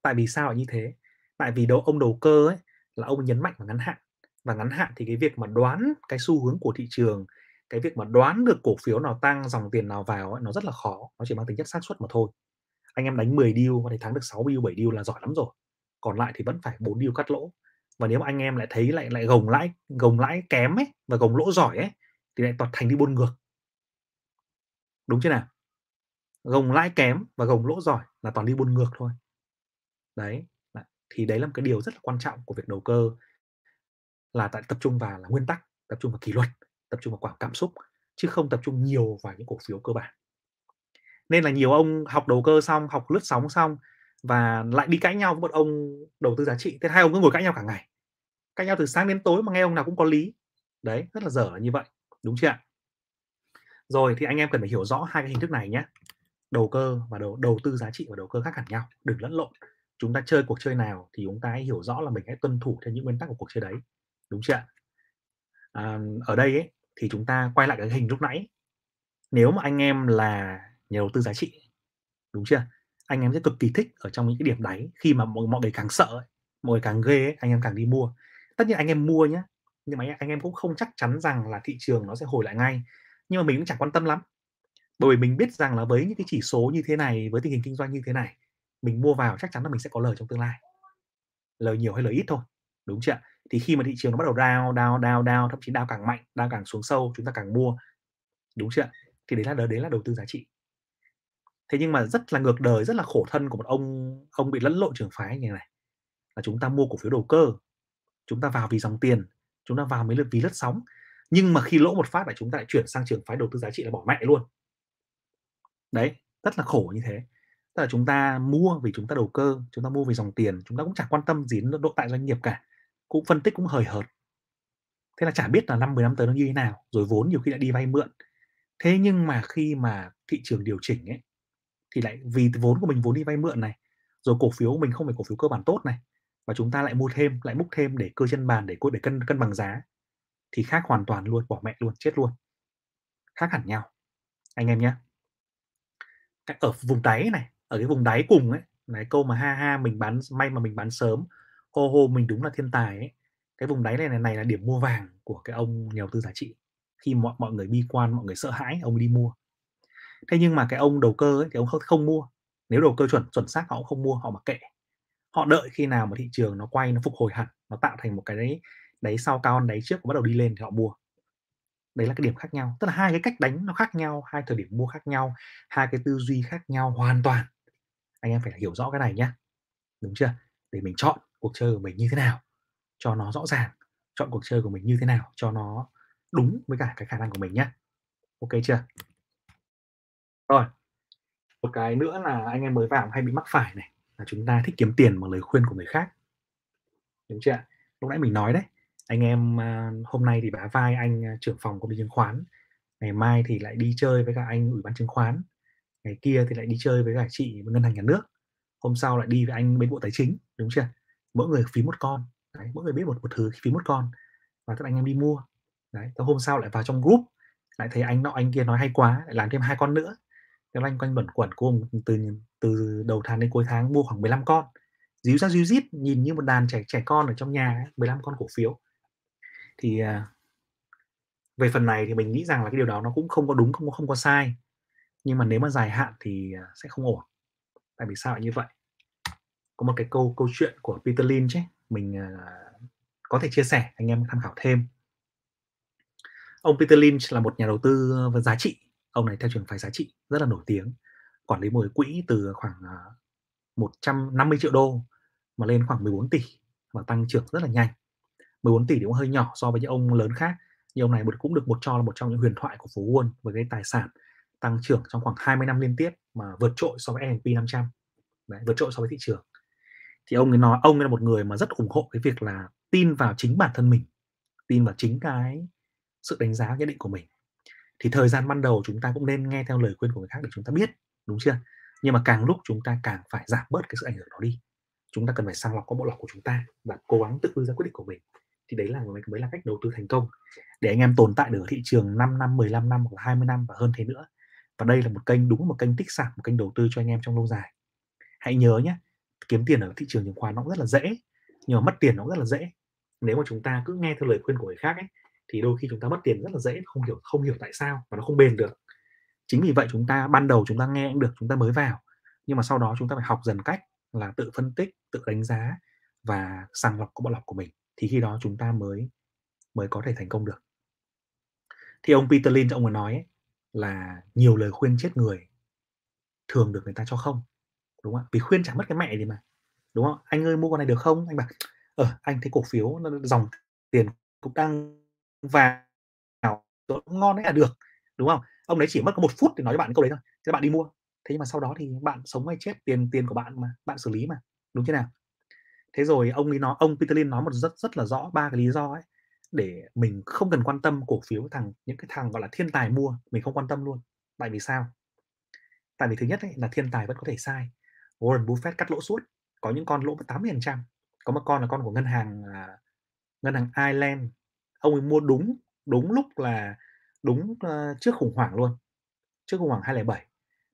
A: Tại vì sao lại như thế? Tại vì đâu ông đầu cơ ấy là ông nhấn mạnh vào ngắn hạn. Và ngắn hạn thì cái việc mà đoán cái xu hướng của thị trường cái việc mà đoán được cổ phiếu nào tăng dòng tiền nào vào ấy, nó rất là khó nó chỉ mang tính chất xác suất mà thôi. Anh em đánh 10 deal có thể thắng được 6 deal 7 deal là giỏi lắm rồi còn lại thì vẫn phải 4 deal cắt lỗ. Và nếu mà anh em lại thấy lại lại gồng lãi gồng lãi kém ấy và gồng lỗ giỏi ấy thì lại toàn thành đi buôn ngược. Đúng chưa nào? Gồng lãi kém và gồng lỗ giỏi là toàn đi buôn ngược thôi. Đấy thì đấy là một cái điều rất là quan trọng của việc đầu cơ là tại tập trung vào là nguyên tắc tập trung vào kỷ luật tập trung vào quảng cảm xúc chứ không tập trung nhiều vào những cổ phiếu cơ bản. Nên là nhiều ông học đầu cơ xong, học lướt sóng xong và lại đi cãi nhau với một ông đầu tư giá trị. Thế hai ông cứ ngồi cãi nhau cả ngày. Cãi nhau từ sáng đến tối mà nghe ông nào cũng có lý. Đấy, rất là dở là như vậy. Đúng chưa ạ? Rồi thì anh em cần phải hiểu rõ hai cái hình thức này nhé. Đầu cơ và đầu đầu tư giá trị và đầu cơ khác hẳn nhau, đừng lẫn lộn. Chúng ta chơi cuộc chơi nào thì chúng ta hãy hiểu rõ là mình hãy tuân thủ theo những nguyên tắc của cuộc chơi đấy. Đúng chưa ạ? À, ở đây ấy, thì chúng ta quay lại cái hình lúc nãy. Nếu mà anh em là nhà đầu tư giá trị, đúng chưa? Anh em sẽ cực kỳ thích ở trong những cái điểm đáy khi mà mọi, mọi người càng sợ ấy, mọi người càng ghê ấy, anh em càng đi mua. Tất nhiên anh em mua nhé, nhưng mà anh em cũng không chắc chắn rằng là thị trường nó sẽ hồi lại ngay nhưng mà mình cũng chẳng quan tâm lắm bởi vì mình biết rằng là với những cái chỉ số như thế này với tình hình kinh doanh như thế này mình mua vào chắc chắn là mình sẽ có lời trong tương lai lời nhiều hay lời ít thôi đúng chưa thì khi mà thị trường nó bắt đầu down down down down, thậm chí down càng mạnh, down càng xuống sâu, chúng ta càng mua. Đúng chưa thì đấy là đấy là đầu tư giá trị. Thế nhưng mà rất là ngược đời, rất là khổ thân của một ông ông bị lẫn lộn trường phái như này. Là chúng ta mua cổ phiếu đầu cơ, chúng ta vào vì dòng tiền, chúng ta vào mấy lượt vì lướt sóng. Nhưng mà khi lỗ một phát là chúng ta lại chuyển sang trường phái đầu tư giá trị là bỏ mẹ luôn. Đấy, rất là khổ như thế. Tức là chúng ta mua vì chúng ta đầu cơ, chúng ta mua vì dòng tiền, chúng ta cũng chẳng quan tâm gì đến độ tại doanh nghiệp cả cũng phân tích cũng hời hợt. Thế là chả biết là năm 10 năm tới nó như thế nào, rồi vốn nhiều khi lại đi vay mượn. Thế nhưng mà khi mà thị trường điều chỉnh ấy, thì lại vì vốn của mình vốn đi vay mượn này, rồi cổ phiếu của mình không phải cổ phiếu cơ bản tốt này và chúng ta lại mua thêm, lại múc thêm để cơ chân bàn, để để cân cân bằng giá, thì khác hoàn toàn luôn, bỏ mẹ luôn, chết luôn. Khác hẳn nhau. Anh em nhé. Ở vùng đáy này, ở cái vùng đáy cùng ấy, này, câu mà ha ha, mình bán, may mà mình bán sớm ô hô mình đúng là thiên tài ấy. Cái vùng đáy này này, này là điểm mua vàng của cái ông nhà đầu tư giá trị. Khi mọi mọi người bi quan mọi người sợ hãi ông đi mua. Thế nhưng mà cái ông đầu cơ ấy thì ông không, không mua. Nếu đầu cơ chuẩn chuẩn xác họ cũng không mua họ mặc kệ. Họ đợi khi nào mà thị trường nó quay nó phục hồi hẳn nó tạo thành một cái đấy đáy sau cao hơn đáy trước và bắt đầu đi lên thì họ mua. Đấy là cái điểm khác nhau. Tức là hai cái cách đánh nó khác nhau hai thời điểm mua khác nhau hai cái tư duy khác nhau hoàn toàn. Anh em phải hiểu rõ cái này nhé đúng chưa? Để mình chọn cuộc chơi của mình như thế nào, cho nó rõ ràng, chọn cuộc chơi của mình như thế nào, cho nó đúng với cả cái khả năng của mình nhé ok chưa? Rồi, một cái nữa là anh em mới vào hay bị mắc phải này, là chúng ta thích kiếm tiền bằng lời khuyên của người khác. Đúng chưa lúc nãy mình nói đấy, anh em à, hôm nay thì bả vai anh à, trưởng phòng công ty chứng khoán, ngày mai thì lại đi chơi với cả anh ủy ban chứng khoán, ngày kia thì lại đi chơi với cả chị ngân hàng nhà nước, hôm sau lại đi với anh bên bộ tài chính, đúng chưa mỗi người phí một con đấy, mỗi người biết một một thứ phí một con và các anh em đi mua đấy tới hôm sau lại vào trong group lại thấy anh nọ anh kia nói hay quá lại làm thêm hai con nữa thế anh quanh bẩn quẩn của từ từ đầu tháng đến cuối tháng mua khoảng 15 con díu ra díu dít nhìn như một đàn trẻ trẻ con ở trong nhà 15 con cổ phiếu. Thì à, về phần này thì mình nghĩ rằng là cái điều đó nó cũng không có đúng không có không có sai nhưng mà nếu mà dài hạn thì à, sẽ không ổn. Tại vì sao lại như vậy? Có một cái câu câu chuyện của Peter Lynch ấy, mình uh, có thể chia sẻ anh em tham khảo thêm. Ông Peter Lynch là một nhà đầu tư và giá trị. Ông này theo trường phái giá trị rất là nổi tiếng. Quản lý một quỹ từ khoảng à, 150 triệu đô mà lên khoảng 14 tỷ và tăng trưởng rất là nhanh. 14 tỷ thì cũng hơi nhỏ so với những ông lớn khác nhưng ông này cũng được một cho là một trong những huyền thoại của phố Wall với cái tài sản tăng trưởng trong khoảng 20 năm liên tiếp mà vượt trội so với S&P 500 Đấy, vượt trội so với thị trường thì ông ấy nói, ông ấy là một người mà rất ủng hộ cái việc là tin vào chính bản thân mình, tin vào chính cái sự đánh giá nhất định của mình. Thì thời gian ban đầu chúng ta cũng nên nghe theo lời khuyên của người khác để chúng ta biết, đúng chưa? Nhưng mà càng lúc chúng ta càng phải giảm bớt cái sự ảnh hưởng đó đi. Chúng ta cần phải sàng lọc có bộ lọc của chúng ta và cố gắng tự đưa ra quyết định của mình. Thì đấy là mới là cách đầu tư thành công. Để anh em tồn tại được ở thị trường 5 năm 15 năm hoặc 20 năm và hơn thế nữa. Và đây là một kênh, đúng một kênh tích sản, một kênh đầu tư cho anh em trong lâu dài. Hãy nhớ nhé kiếm tiền ở thị trường chứng khoán nó cũng rất là dễ nhưng mà mất tiền nó cũng rất là dễ. Nếu mà chúng ta cứ nghe theo lời khuyên của người khác ấy thì đôi khi chúng ta mất tiền rất là dễ không hiểu không hiểu tại sao và nó không bền được. Chính vì vậy chúng ta ban đầu chúng ta nghe cũng được chúng ta mới vào nhưng mà sau đó chúng ta phải học dần cách là tự phân tích tự đánh giá và sàng lọc của bộ lọc của mình thì khi đó chúng ta mới mới có thể thành công được. Thì ông Peter Lynch ông ấy nói ấy, là nhiều lời khuyên chết người thường được người ta cho không đúng không vì khuyên chẳng mất cái mẹ gì mà đúng không anh ơi mua con này được không anh bảo ờ, anh thấy cổ phiếu nó dòng tiền cũng đang vào ngon đấy là được đúng không? Ông đấy chỉ mất có một phút để nói cho bạn câu đấy thôi, thế bạn đi mua. Thế nhưng mà sau đó thì bạn sống hay chết, tiền tiền của bạn mà, bạn xử lý mà, đúng thế nào? Thế rồi ông ấy nói ông Peter Lin nói một rất rất là rõ ba cái lý do ấy, để mình không cần quan tâm cổ phiếu thằng những cái thằng, gọi là, thiên tài mua, mình không quan tâm luôn. Tại vì sao? Tại vì thứ nhất ấy là thiên tài vẫn có thể sai. Warren Buffett cắt lỗ suốt, có những con lỗ 80%, có một con là con của ngân hàng, à, ngân hàng Ireland, ông ấy mua đúng đúng lúc là đúng, ờ, trước khủng hoảng luôn, trước khủng hoảng 2007.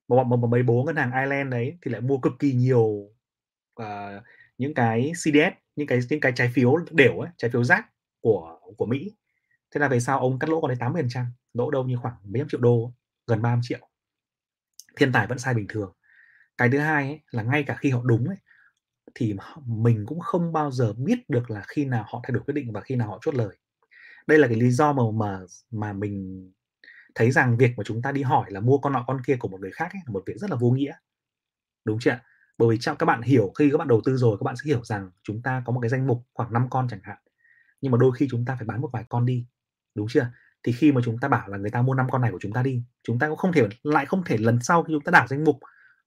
A: Mà bọn mà một mấy bố ngân hàng Ireland đấy thì lại mua cực kỳ nhiều, uh, những cái CDS, những cái những cái trái phiếu đều ấy, trái phiếu rác của của Mỹ. Thế là về sau ông cắt lỗ còn đấy 80%, lỗ đâu như khoảng mấy trăm triệu đô, gần 30 triệu Thiên tài vẫn sai bình thường. Cái thứ hai ấy, là ngay cả khi họ đúng ấy, thì mình cũng không bao giờ biết được là khi nào họ thay đổi quyết định và khi nào họ chốt lời. Đây là cái lý do mà mà mà mình thấy rằng việc mà chúng ta đi hỏi là mua con nọ con kia của một người khác ấy, là một việc rất là vô nghĩa. Đúng chưa? Bởi vì trong các bạn hiểu khi các bạn đầu tư rồi, các bạn sẽ hiểu rằng chúng ta có một cái danh mục khoảng 5 con chẳng hạn, nhưng mà đôi khi chúng ta phải bán một vài con đi, đúng chưa? Thì khi mà chúng ta bảo là người ta mua 5 con này của chúng ta đi, chúng ta cũng không thể lại không thể lần sau khi chúng ta đảo danh mục,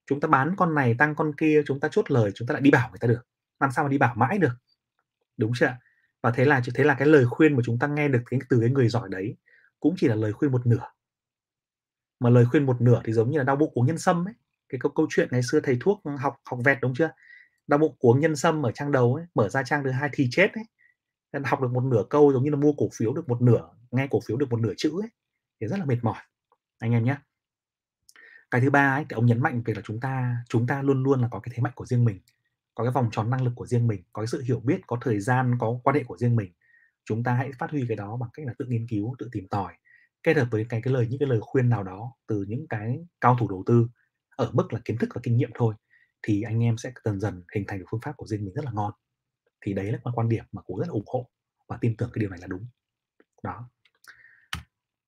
A: chúng ta bán con này tăng con kia, chúng ta chốt lời, chúng ta lại đi bảo người ta được. Làm sao mà đi bảo mãi được, đúng chưa? Và thế là thế là cái lời khuyên mà chúng ta nghe được cái từ cái người giỏi đấy cũng chỉ là lời khuyên một nửa. Mà lời khuyên một nửa thì giống như là đau bụng uống nhân sâm ấy, cái câu câu chuyện ngày xưa thầy thuốc học học vẹt, đúng chưa? Đau bụng uống nhân sâm ở trang đầu ấy, mở ra trang thứ hai thì chết ấy. Nên học được một nửa câu giống như là mua cổ phiếu được một nửa, nghe cổ phiếu được một nửa chữ ấy, thì rất là mệt mỏi, anh em nhé cái thứ ba ấy, thì ông nhấn mạnh việc là chúng ta chúng ta luôn luôn là có cái thế mạnh của riêng mình, có cái vòng tròn năng lực của riêng mình, có cái sự hiểu biết, có thời gian, có quan hệ của riêng mình. Chúng ta hãy phát huy cái đó bằng cách là tự nghiên cứu, tự tìm tòi, kết hợp với cái cái lời những cái lời khuyên nào đó từ những cái cao thủ đầu tư ở mức là kiến thức và kinh nghiệm thôi, thì anh em sẽ dần dần hình thành được phương pháp của riêng mình rất là ngon. Thì đấy là quan quan điểm mà Cú rất là ủng hộ và tin tưởng cái điều này là đúng. Đó.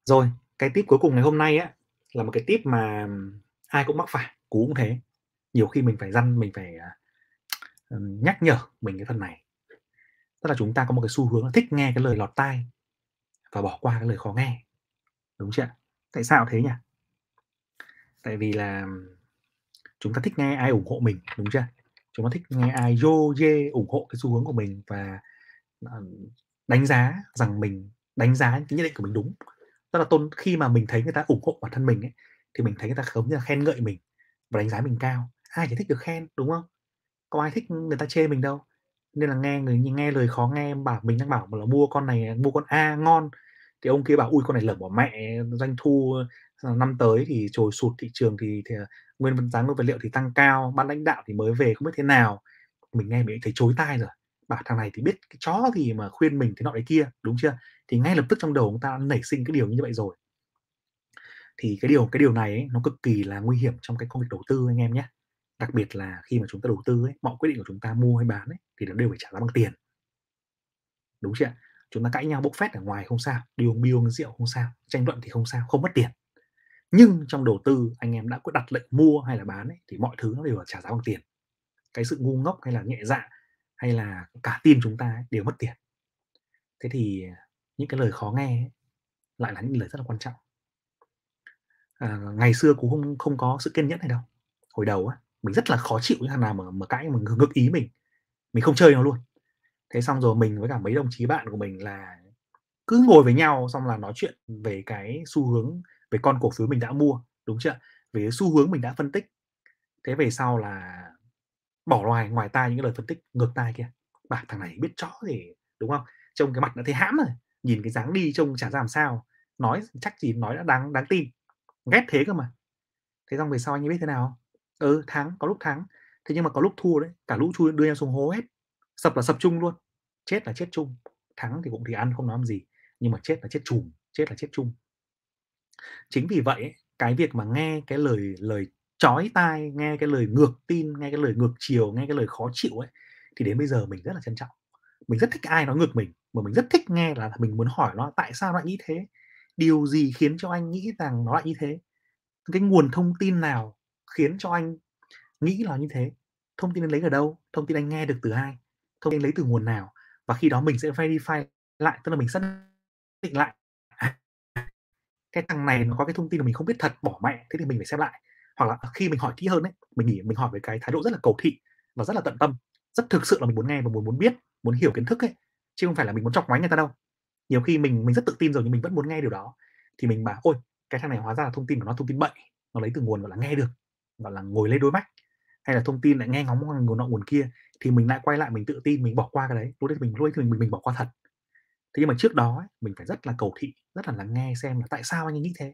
A: Rồi, cái tip cuối cùng ngày hôm nay á, là một cái tip mà ai cũng mắc phải, Cú cũng thế. Nhiều khi mình phải răn, mình phải, à, nhắc nhở mình cái phần này. Tức là chúng ta có một cái xu hướng là thích nghe cái lời lọt tai và bỏ qua cái lời khó nghe. Đúng chưa? Tại sao thế nhỉ? Tại vì là chúng ta thích nghe ai ủng hộ mình, đúng chưa? Chúng ta thích nghe ai dô dê ủng hộ cái xu hướng của mình và, đánh giá rằng mình đánh giá cái nhận định của mình đúng. Tức là tôn khi mà mình thấy người ta ủng hộ bản thân mình ấy, thì mình thấy người ta giống như là khen ngợi mình và đánh giá mình cao. Ai chỉ thích được khen, đúng không? Có ai thích người ta chê mình đâu. Nên là nghe người nghe lời khó nghe bảo mình đang bảo là mua con này, mua con A ngon, thì ông kia bảo: ui con này lởm bỏ mẹ, doanh thu, ờ, năm tới thì trồi sụt, thị trường thì thì, ờ, nguyên vật giá nguyên vật liệu thì tăng cao, ban lãnh đạo thì mới về không biết thế nào." Mình nghe mình thấy chối tai rồi, bảo thằng này thì biết cái chó gì mà khuyên mình thế nọ đấy kia, đúng chưa? Thì ngay lập tức trong đầu chúng ta nảy sinh cái điều như vậy rồi. Thì cái điều cái điều này ấy, nó cực kỳ là nguy hiểm trong cái công việc đầu tư anh em nhé Đặc biệt là khi mà chúng ta đầu tư ấy, mọi quyết định của chúng ta mua hay bán ấy, thì nó đều phải trả giá bằng tiền. Đúng chưa? Chúng ta cãi nhau bốc phét ở ngoài không sao, đi uống bia uống rượu không sao, tranh luận thì không sao, không mất tiền. Nhưng trong đầu tư, anh em đã có đặt lệnh mua hay là bán ấy, thì mọi thứ nó đều là trả giá bằng tiền. Cái sự ngu ngốc hay là nhẹ dạ, hay là cả team chúng ta ấy, đều mất tiền. Thế thì, những cái lời khó nghe ấy, lại là những lời rất là quan trọng. À, ngày xưa cũng không không có sự kiên nhẫn này đâu. Hồi đầu á, mình rất là khó chịu với thằng nào mà mà cãi mà ngược ý mình, mình không chơi nó luôn. Thế xong rồi mình với cả mấy đồng chí bạn của mình là cứ ngồi với nhau xong là nói chuyện về cái xu hướng, về con cổ phiếu mình đã mua, đúng chưa? Về xu hướng mình đã phân tích. Thế về sau là bỏ ngoài ngoài tai những cái lời phân tích ngược tai kia, bảo thằng này biết chó thì đúng không? Trông cái mặt đã thấy hãm rồi, nhìn cái dáng đi trông chả ra làm sao, nói chắc gì nói đã đáng đáng tin, ghét thế cơ mà. Thế xong về sau anh ấy biết thế nào? Ừ, thắng, có lúc thắng, thế nhưng mà có lúc thua đấy, cả lũ chui đưa nhau xuống hố hết, sập là sập chung luôn, chết là chết chung, thắng thì cũng thì ăn không nói làm gì, nhưng mà chết là chết chùm, chết là chết chung. Chính vì vậy cái việc mà nghe cái lời lời chói tai, nghe cái lời ngược tin, nghe cái lời ngược chiều, nghe cái lời khó chịu ấy, thì đến bây giờ mình rất là trân trọng. Mình rất thích ai nói ngược mình, mà mình rất thích nghe là mình muốn hỏi nó tại sao nó lại nghĩ thế? Điều gì khiến cho anh nghĩ rằng nó lại như thế? Cái nguồn thông tin nào khiến cho anh nghĩ là như thế? Thông tin anh lấy ở đâu? Thông tin anh nghe được từ ai? Thông tin lấy từ nguồn nào? Và khi đó mình sẽ verify lại, tức là mình xác định lại, à, cái thằng này nó có cái thông tin mà mình không biết thật, bỏ mẹ, thế thì mình phải xem lại. Hoặc là khi mình hỏi kỹ hơn ấy, mình nghĩ mình hỏi với cái thái độ rất là cầu thị và rất là tận tâm, rất thực sự là mình muốn nghe và muốn muốn biết, muốn hiểu kiến thức ấy, chứ không phải là mình muốn chọc ngoáy người ta đâu. Nhiều khi mình mình rất tự tin rồi nhưng mình vẫn muốn nghe điều đó, thì mình bảo: "Ôi, cái thằng này hóa ra là thông tin của nó thông tin bậy, nó lấy từ nguồn, gọi là, nghe được, gọi là, ngồi lên đôi mắt, hay là thông tin lại nghe ngóng nguồn nọ nguồn kia." Thì mình lại quay lại mình tự tin, mình bỏ qua cái đấy, lúc đấy mình lúc ấy mình mình bỏ qua thật. Thế nhưng mà trước đó ấy, mình phải rất là cầu thị, rất là lắng nghe xem là tại sao anh ấy nghĩ thế,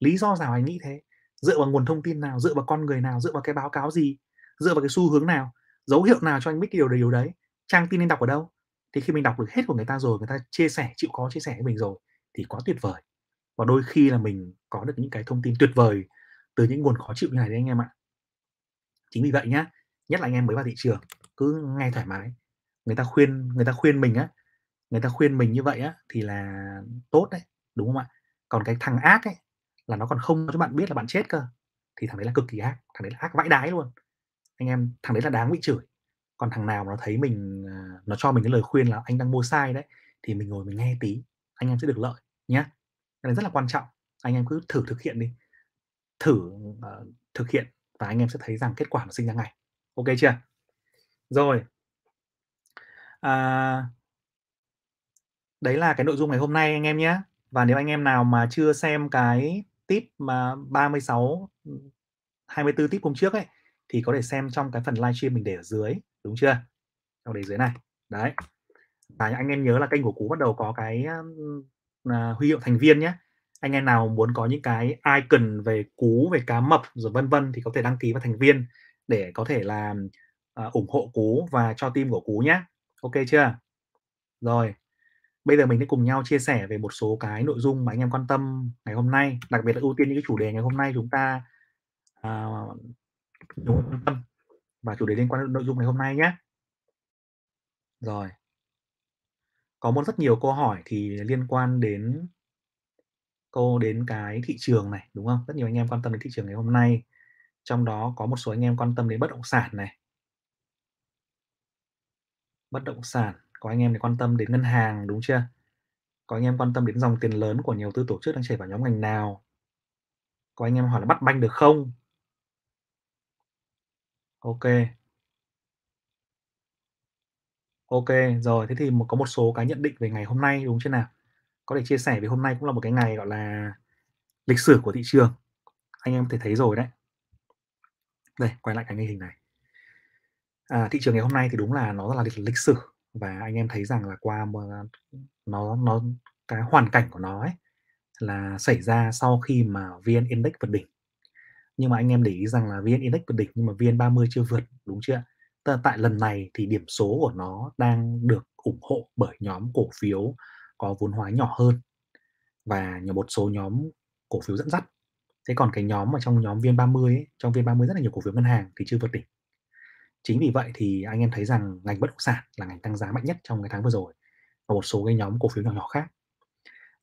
A: lý do nào anh nghĩ thế, dựa vào nguồn thông tin nào, dựa vào con người nào, dựa vào cái báo cáo gì, dựa vào cái xu hướng nào, dấu hiệu nào cho anh biết cái điều điều đấy, trang tin anh đọc ở đâu. Thì khi mình đọc được hết của người ta rồi, người ta chia sẻ, chịu khó chia sẻ với mình rồi thì quá tuyệt vời. Và đôi khi là mình có được những cái thông tin tuyệt vời từ những nguồn khó chịu như này đấy anh em ạ. Chính vì vậy nhá, nhất là anh em mới vào thị trường, cứ nghe thoải mái. Người ta khuyên người ta khuyên mình á, người ta khuyên mình như vậy á thì là tốt đấy, đúng không ạ? Còn cái thằng ác ấy, là nó còn không cho bạn biết là bạn chết cơ, thì thằng đấy là cực kỳ ác, thằng đấy là ác vãi đái luôn. Anh em, thằng đấy là đáng bị chửi. Còn thằng nào mà nó thấy mình, à, nó cho mình cái lời khuyên là "Anh đang mua sai đấy", thì mình ngồi mình nghe tí, anh em sẽ được lợi nhé Cái này rất là quan trọng, anh em cứ thử thực hiện đi. Thử, uh, thực hiện và anh em sẽ thấy rằng kết quả nó sinh ra ngay. OK chưa? Rồi. À Đấy là cái nội dung ngày hôm nay anh em nhé. Và nếu anh em nào mà chưa xem cái tip mà 36 24 ừ, tip hôm trước ấy, thì có thể xem trong cái phần livestream mình để ở dưới, đúng chưa? Trong đấy dưới này. Đấy. Và anh em nhớ là kênh của Cú bắt đầu có cái, uh, huy hiệu thành viên nhé. Anh em nào muốn có những cái icon về Cú, về cá mập rồi vân vân thì có thể đăng ký vào thành viên để có thể là, uh, à, ủng hộ Cú và cho team của Cú nhé. OK chưa? Rồi. Bây giờ mình sẽ cùng nhau chia sẻ về một số cái nội dung mà anh em quan tâm ngày hôm nay, đặc biệt là ưu tiên những cái chủ đề ngày hôm nay chúng ta, à, cùng quan tâm và chủ đề liên quan đến nội dung ngày hôm nay nhé. Rồi. Có một rất nhiều câu hỏi thì liên quan đến câu đến cái thị trường này, đúng không? Rất nhiều anh em quan tâm đến thị trường ngày hôm nay, trong đó có một số anh em quan tâm đến bất động sản này. Bất động sản, có anh em thì quan tâm đến ngân hàng, đúng chưa? Có anh em quan tâm đến dòng tiền lớn của nhiều tư tổ chức đang chảy vào nhóm ngành nào? Có anh em hỏi là bắt banh được không? OK. OK, rồi, thế thì một có một số cái nhận định về ngày hôm nay, đúng chưa nào? Có thể chia sẻ về hôm nay cũng là một cái ngày, gọi là, lịch sử của thị trường. Anh em có thể thấy rồi đấy. Đây, quay lại cái ngay hình này. À, thị trường ngày hôm nay thì đúng là nó rất là lịch lịch sử và anh em thấy rằng là qua nó nó cái hoàn cảnh của nó ấy là xảy ra sau khi mà VN Index vượt đỉnh. Nhưng mà anh em để ý rằng là VN Index vượt đỉnh nhưng mà VN30 chưa vượt, đúng chưa? Tức là tại lần này thì điểm số của nó đang được ủng hộ bởi nhóm cổ phiếu có vốn hóa nhỏ hơn và nh một số nhóm cổ phiếu dẫn dắt. Thế còn cái nhóm ở trong nhóm VN30 ấy, trong VN30 rất là nhiều cổ phiếu ngân hàng thì chưa vượt đỉnh. Chính vì vậy thì anh em thấy rằng ngành bất động sản là ngành tăng giá mạnh nhất trong cái tháng vừa rồi và một số cái nhóm cổ phiếu nhỏ nhỏ khác.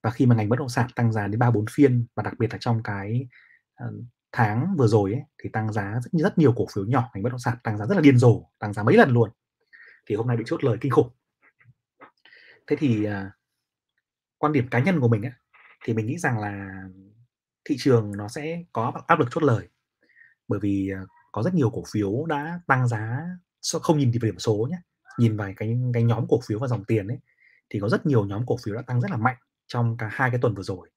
A: Và khi mà ngành bất động sản tăng giá đến 3, 4 phiên và đặc biệt là trong cái, ờ, tháng vừa rồi ấy, thì tăng giá rất rất nhiều cổ phiếu nhỏ ngành bất động sản tăng giá rất là điên rồ, tăng giá mấy lần luôn. Thì hôm nay bị chốt lời kinh khủng. Thế thì, à, quan điểm cá nhân của mình ấy, thì mình nghĩ rằng là thị trường nó sẽ có áp lực chốt lời. Bởi vì, à, có rất nhiều cổ phiếu đã tăng giá không nhìn về điểm số nhé, nhìn vào cái cái nhóm cổ phiếu và dòng tiền ấy, thì có rất nhiều nhóm cổ phiếu đã tăng rất là mạnh trong cả hai cái tuần vừa rồi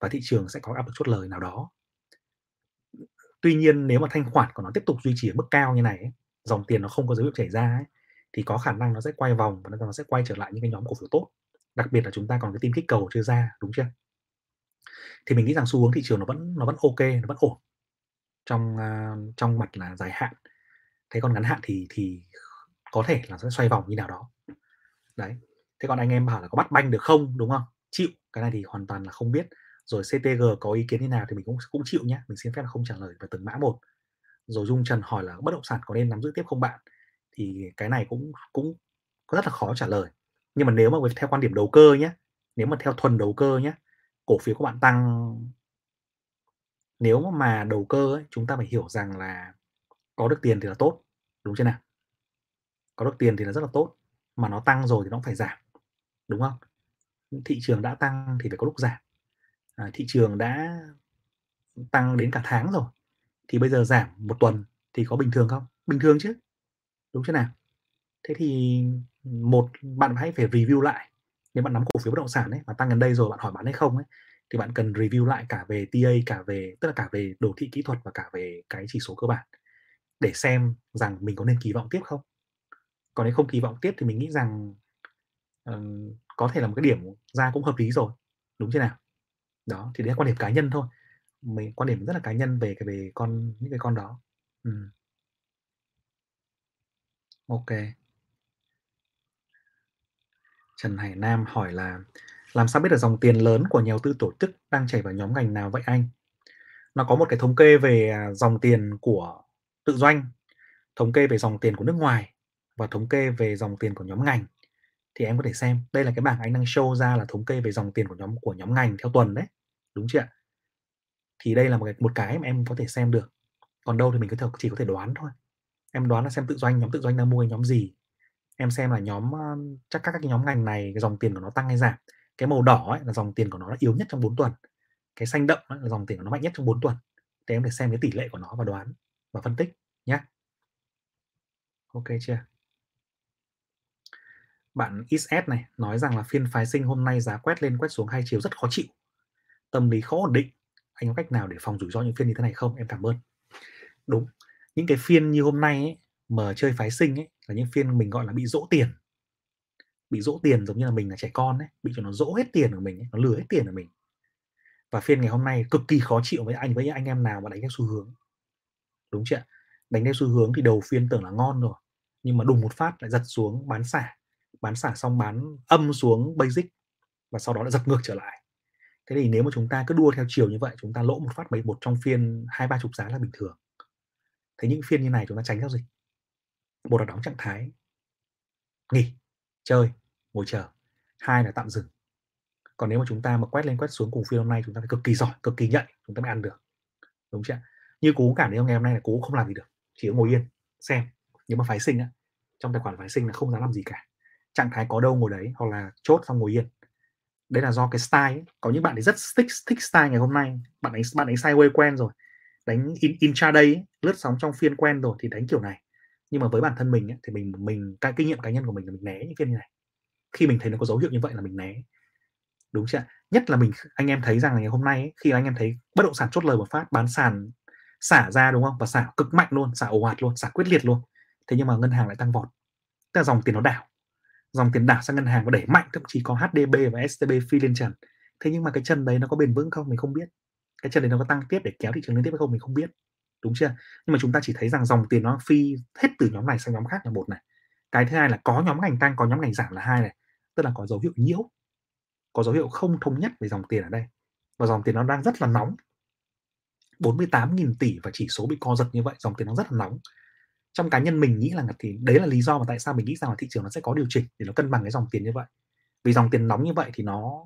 A: và thị trường sẽ có áp lực chốt lời nào đó. Tuy nhiên nếu mà thanh khoản của nó tiếp tục duy trì ở mức cao như này ấy, dòng tiền nó không có dấu hiệu chảy ra ấy, thì có khả năng nó sẽ quay vòng và nó sẽ quay trở lại những cái nhóm cổ phiếu tốt. Đặc biệt là chúng ta còn cái tin kích cầu chưa ra, đúng chưa? Thì mình nghĩ rằng xu hướng thị trường nó vẫn nó vẫn OK, nó vẫn ổn trong, à, trong mặt là dài hạn. Thế còn ngắn hạn thì thì có thể là sẽ xoay vòng như nào đó. Đấy. Thế còn anh em bảo là có bắt banh được không, đúng không? Chịu, cái này thì hoàn toàn là không biết. Rồi CTG có ý kiến như nào thì mình cũng cũng chịu nhé, mình xin phép là không trả lời về từng mã một. Rồi Dung Trần hỏi là bất động sản có nên nắm giữ tiếp không bạn? Thì cái này cũng cũng rất là khó trả lời. Nhưng mà nếu mà theo quan điểm đầu cơ nhé, nếu mà theo thuần đầu cơ nhé, cổ phiếu của bạn tăng nếu mà đầu cơ ấy, chúng ta phải hiểu rằng là có được tiền thì là tốt, đúng chưa nào? Có được tiền thì là rất là tốt, mà nó tăng rồi thì nó cũng phải giảm, đúng không? Thị trường đã tăng thì phải có lúc giảm à, thị trường đã tăng đến cả tháng rồi thì bây giờ giảm một tuần thì có bình thường không? Bình thường chứ. Đúng chưa nào? Thế thì một bạn hãy phải review lại nếu bạn nắm cổ phiếu bất động sản ấy mà tăng gần đây rồi bạn hỏi bán hay không ấy thì bạn cần review lại cả về TA cả về tức là cả về đồ thị kỹ thuật và cả về cái chỉ số cơ bản để xem rằng mình có nên kỳ vọng tiếp không còn nếu không kỳ vọng tiếp thì mình nghĩ rằng uh, có thể là một cái điểm ra cũng hợp lý rồi đúng chưa nào đó thì đấy là quan điểm cá nhân thôi mình quan điểm rất là cá nhân về cái về con những cái con đó ừ. ok Trần Hải Nam hỏi là làm sao biết được dòng tiền lớn của nhà đầu tư tổ chức đang chảy vào nhóm ngành nào vậy anh? Nó có một cái thống kê về à, dòng tiền của tự doanh, thống kê về dòng tiền của nước ngoài và thống kê về dòng tiền của nhóm ngành. Thì em có thể xem, đây là cái bảng anh đang show ra là thống kê về dòng tiền của nhóm của nhóm ngành theo tuần đấy. Đúng chưa ạ? Thì đây là một cái một cái mà em có thể xem được. Còn đâu thì mình có thể chỉ có thể đoán thôi. Em đoán là xem tự doanh, nhóm tự doanh đang mua nhóm gì. Em xem là nhóm chắc các cái nhóm ngành này cái dòng tiền của nó tăng hay giảm cái màu đỏ ấy là dòng tiền của nó là yếu nhất trong 4 tuần cái xanh đậm ấy là dòng tiền của nó mạnh nhất trong 4 tuần thì em để xem cái tỷ lệ của nó và đoán và phân tích nhé ok chưa bạn XS này nói rằng là phiên phái sinh hôm nay giá quét lên quét xuống hai chiều rất khó chịu tâm lý khó ổn định anh có cách nào để phòng rủi ro những phiên như thế này không? Em cảm ơn. Đúng những cái phiên như hôm nay ấy, mà chơi phái sinh ấy là những phiên mình gọi là bị dỗ tiền. Bị dỗ tiền giống như là mình là trẻ con ấy bị cho nó dỗ hết tiền của mình ấy, nó lừa hết tiền của mình. Và phiên ngày hôm nay cực kỳ khó chịu với anh với anh em nào mà đánh theo xu hướng. Đúng chưa đánh theo xu hướng thì đầu phiên tưởng là ngon rồi nhưng mà đùng một phát lại giật xuống bán xả. Bán xả xong bán âm xuống basic và sau đó lại giật ngược trở lại thế thì nếu mà chúng ta cứ đua theo chiều như vậy, chúng ta lỗ một phát mấy một trong phiên hai ba chục giá là bình thường. Thế những phiên như này chúng ta tránh giao gì một là đóng trạng thái. Nghỉ, chơi, ngồi chờ. Hai là tạm dừng. Còn nếu mà chúng ta mà quét lên quét xuống cùng phiên hôm nay, chúng ta phải cực kỳ giỏi, cực kỳ nhạy, chúng ta mới ăn được. Đúng chưa như cú cả nếu ngày hôm nay là cú không làm gì được, chỉ có ngồi yên, xem. Nhưng mà phái sinh á, trong tài khoản phái sinh là không dám làm gì cả. Trạng thái có đâu ngồi đấy, hoặc là chốt xong ngồi yên đây là do cái style ấy. có những bạn thì rất thích thích style ngày hôm nay. Bạn ấy bạn ấy sideway quen rồi. Đánh in, intraday ấy, lướt sóng trong phiên quen rồi thì đánh kiểu này. Nhưng mà với bản thân mình ấy, thì mình mình cái kinh nghiệm cá nhân của mình là mình né những phiên như này. Khi mình thấy nó có dấu hiệu như vậy là mình né. Đúng chưa nhất là mình anh em thấy rằng là ngày hôm nay ấy, khi anh em thấy bất động sản chốt lời một phát bán sàn xả ra đúng không? Và xả cực mạnh luôn xả ồ ạt luôn xả quyết liệt luôn. Thế nhưng mà ngân hàng lại tăng vọt. Tức là dòng tiền nó đảo dòng tiền đảo sang ngân hàng và đẩy mạnh, thậm chí có HDB và STB phi lên trần. Thế nhưng mà cái chân đấy nó có bền vững không mình không biết. Cái chân đấy nó có tăng tiếp để kéo thị trường lên tiếp hay không mình không biết, đúng chưa? Nhưng mà chúng ta chỉ thấy rằng dòng tiền nó phi hết từ nhóm này sang nhóm khác là một này. Cái thứ hai là có nhóm ngành tăng, có nhóm ngành giảm là hai này. Tức là có dấu hiệu nhiễu, có dấu hiệu không thống nhất về dòng tiền ở đây. Và dòng tiền nó đang rất là nóng. 48.000 tỷ và chỉ số bị co giật như vậy, dòng tiền nó rất là nóng trong cá nhân mình nghĩ là thì đấy là lý do mà tại sao mình nghĩ rằng là thị trường nó sẽ có điều chỉnh để nó cân bằng cái dòng tiền như vậy. Vì dòng tiền nóng như vậy thì nó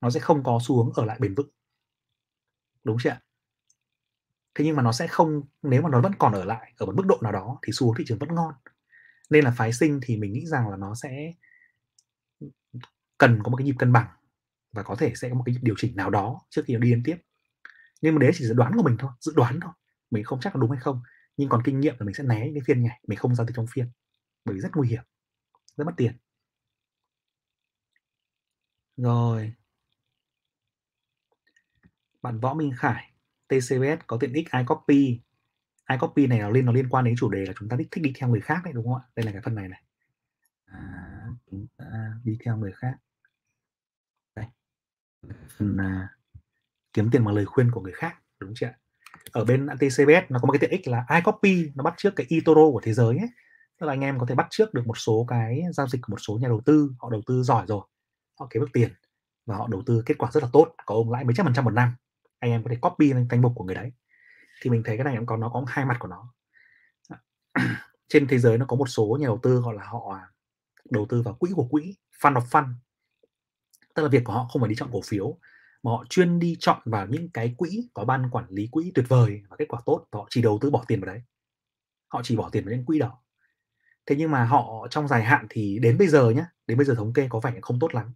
A: nó sẽ không có xu hướng ở lại bền vững. Đúng chưa thế nhưng mà nó sẽ không, nếu mà nó vẫn còn ở lại ở một mức độ nào đó thì xu hướng thị trường vẫn ngon. Nên là phái sinh thì mình nghĩ rằng là nó sẽ cần có một cái nhịp cân bằng và có thể sẽ có một cái điều chỉnh nào đó trước khi nó đi đến tiếp. Nhưng mà đấy chỉ dự đoán của mình thôi, dự đoán thôi. Mình không chắc là đúng hay không nhưng còn kinh nghiệm là mình sẽ né cái phiên này mình không giao dịch trong phiên bởi vì rất nguy hiểm rất mất tiền. Rồi. Bạn võ minh khải tcbs có tiện ích iCopy. iCopy này nó liên nó liên quan đến chủ đề là chúng ta thích thích đi theo người khác đấy đúng không ạ? Đây là cái phần này này. À, chúng ta đi theo người khác. Đây. Phần à, kiếm tiền bằng lời khuyên của người khác đúng chưa ở bên TCBS nó có một cái tiện ích là iCopy nó bắt trước cái eToro của thế giới ấy. tức là anh em có thể bắt trước được một số cái giao dịch của một số nhà đầu tư, họ đầu tư giỏi rồi, họ kiếm được tiền và họ đầu tư kết quả rất là tốt, có ông lãi mấy trăm phần trăm một năm, anh em có thể copy lên danh mục của người đấy. Thì mình thấy cái này cũng có, nó có hai mặt của nó. [CLEARS THROAT] Trên thế giới nó có một số nhà đầu tư gọi là họ đầu tư vào quỹ của quỹ, fund of fund. Tức là việc của họ không phải đi chọn cổ phiếu mà họ chuyên đi chọn vào những cái quỹ có ban quản lý quỹ tuyệt vời và kết quả tốt và họ chỉ đầu tư bỏ tiền vào đấy họ chỉ bỏ tiền vào những quỹ đó thế nhưng mà họ trong dài hạn thì đến bây giờ nhé đến bây giờ thống kê có vẻ không tốt lắm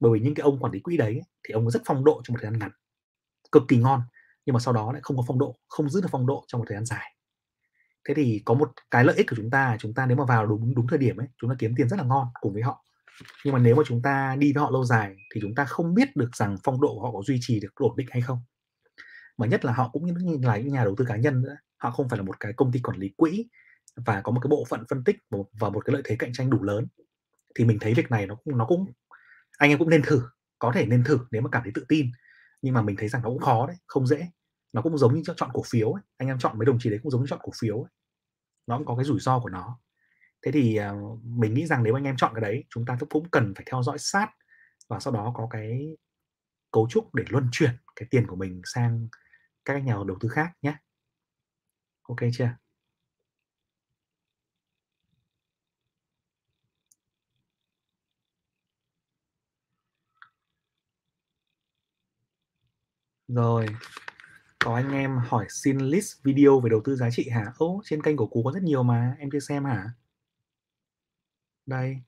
A: Bởi vì những cái ông quản lý quỹ đấy thì ông rất phong độ trong một thời gian ngắn, cực kỳ ngon, nhưng mà sau đó lại không có phong độ, không giữ được phong độ trong một thời gian dài. Thế thì có một cái lợi ích của chúng ta là chúng ta nếu mà vào đúng đúng thời điểm ấy, chúng ta kiếm tiền rất là ngon cùng với họ. Nhưng mà nếu mà chúng ta đi với họ lâu dài thì chúng ta không biết được rằng phong độ của họ có duy trì được ổn định hay không. Mà nhất là họ cũng như là những nhà đầu tư cá nhân nữa, họ không phải là một cái công ty quản lý quỹ và có một cái bộ phận phân tích và một cái lợi thế cạnh tranh đủ lớn. Thì mình thấy việc này nó cũng nó cũng anh em cũng nên thử, có thể nên thử nếu mà cảm thấy tự tin. Nhưng mà mình thấy rằng nó cũng khó đấy, không dễ. Nó cũng giống như chọn cổ phiếu ấy, anh em chọn mấy đồng chí đấy cũng giống như chọn cổ phiếu ấy. Nó cũng có cái rủi ro của nó. Thế thì uh, mình nghĩ rằng nếu anh em chọn cái đấy, chúng ta cũng cần phải theo dõi sát và sau đó có cái cấu trúc để luân chuyển cái tiền của mình sang các nhà đầu tư khác nhé. Ok chưa? Rồi, có anh em hỏi xin list video về đầu tư giá trị hả? Ô, trên kênh của Cú có rất nhiều mà, em chưa xem hả? Đây.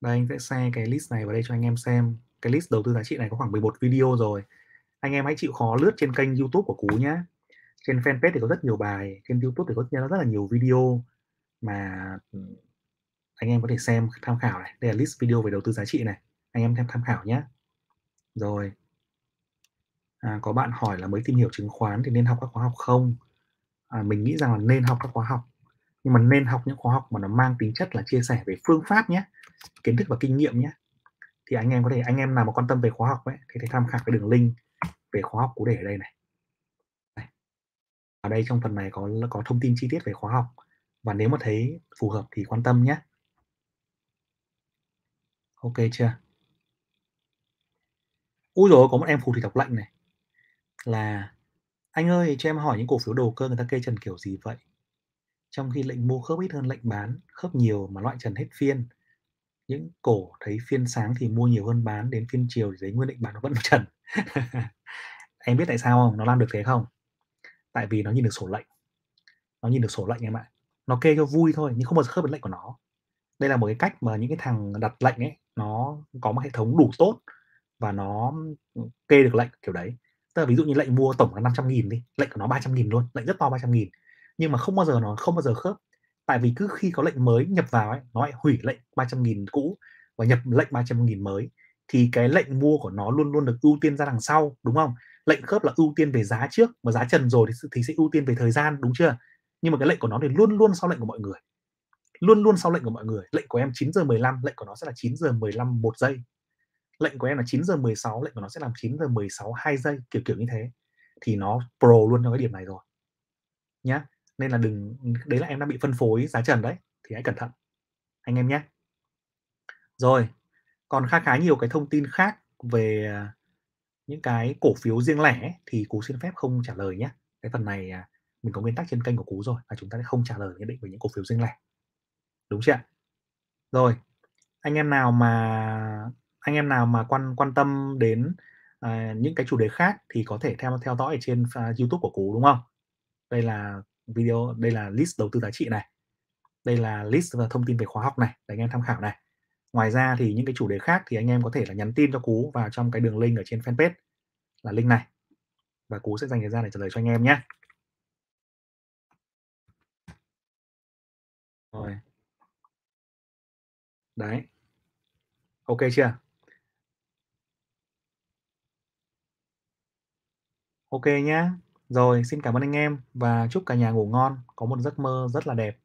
A: Đây anh sẽ share cái list này vào đây cho anh em xem. Cái list đầu tư giá trị này có khoảng 11 video rồi. Anh em hãy chịu khó lướt trên kênh YouTube của Cú nhé. Trên fanpage thì có rất nhiều bài, trên YouTube thì có rất là nhiều video mà ừ, anh em có thể xem tham khảo này. Đây là list video về đầu tư giá trị này. Anh em tham tham khảo nhé. Rồi. À, có bạn hỏi là mới tìm hiểu chứng khoán thì nên học các khóa học không? À, mình nghĩ rằng là nên học các khóa học nhưng mà nên học những khóa học mà nó mang tính chất là chia sẻ về phương pháp nhé, kiến thức và kinh nghiệm nhé. Thì anh em có thể, anh em nào mà quan tâm về khóa học ấy, thì thể tham khảo cái đường link về khóa học cụ để ở đây này. ở đây trong phần này có có thông tin chi tiết về khóa học. Và nếu mà thấy phù hợp thì quan tâm nhé. Ok chưa? Ui rồi có một em phù thủy đọc lạnh này. Là, anh ơi, cho em hỏi những cổ phiếu đầu cơ người ta kê trần kiểu gì vậy? Trong khi lệnh mua khớp ít hơn lệnh bán, khớp nhiều mà loại trần hết phiên. Những cổ thấy phiên sáng thì mua nhiều hơn bán, đến phiên chiều thì thấy nguyên định bán nó vẫn [LAUGHS] trần. [LAUGHS] Em biết tại sao không? Nó làm được thế không? Tại vì nó nhìn được sổ lệnh. Nó nhìn được sổ lệnh em ạ. Nó kê cho vui thôi, nhưng không bao giờ khớp với lệnh của nó. Đây là một cái cách mà những cái thằng đặt lệnh ấy, nó có một hệ thống đủ tốt và nó ừ, kê được lệnh kiểu đấy. Tức là ví dụ như lệnh mua tổng là 500 nghìn đi, lệnh của nó 300 nghìn luôn, lệnh rất to 300 nghìn nhưng mà không bao giờ nó không bao giờ khớp. Tại vì cứ khi có lệnh mới nhập vào ấy nó lại hủy lệnh 300.000 cũ và nhập lệnh 300.000 mới. Thì cái lệnh mua của nó luôn luôn được ưu tiên ra đằng sau đúng không? Lệnh khớp là ưu tiên về giá trước mà giá trần rồi thì, thì sẽ ưu tiên về thời gian đúng chưa? Nhưng mà cái lệnh của nó thì luôn luôn sau lệnh của mọi người. Luôn luôn sau lệnh của mọi người. Lệnh của em 9 giờ 15 lệnh của nó sẽ là 9 giờ 15 một giây. Lệnh của em là 9 giờ 16 lệnh của nó sẽ làm 9 giờ 16 2 giây kiểu kiểu như thế. Thì nó pro luôn trong cái điểm này rồi. Nhá nên là đừng đấy là em đang bị phân phối giá trần đấy thì hãy cẩn thận. Anh em nhé. Rồi còn khá khá nhiều cái thông tin khác về à, những cái cổ phiếu riêng lẻ thì cú xin phép không trả lời nhé. Cái phần này à, mình có nguyên tắc trên kênh của cú rồi là chúng ta sẽ không trả lời nhận định về những cổ phiếu riêng lẻ. Đúng chưa rồi anh em nào mà anh em nào mà quan quan tâm đến uh, những cái chủ đề khác thì có thể theo theo dõi ở trên uh, YouTube của cú đúng không? Đây là video. Đây là list đầu tư giá trị này. Đây là list và thông tin về khóa học này, để anh em tham khảo này. Ngoài ra thì những cái chủ đề khác thì anh em có thể là nhắn tin cho cú vào trong cái đường link ở trên fanpage là link này. Và cú sẽ dành thời gian để trả lời cho anh em nhé. Rồi. Đấy. Ok chưa? Ok nhá rồi, xin cảm ơn anh em và chúc cả nhà ngủ ngon, có một giấc mơ rất là đẹp.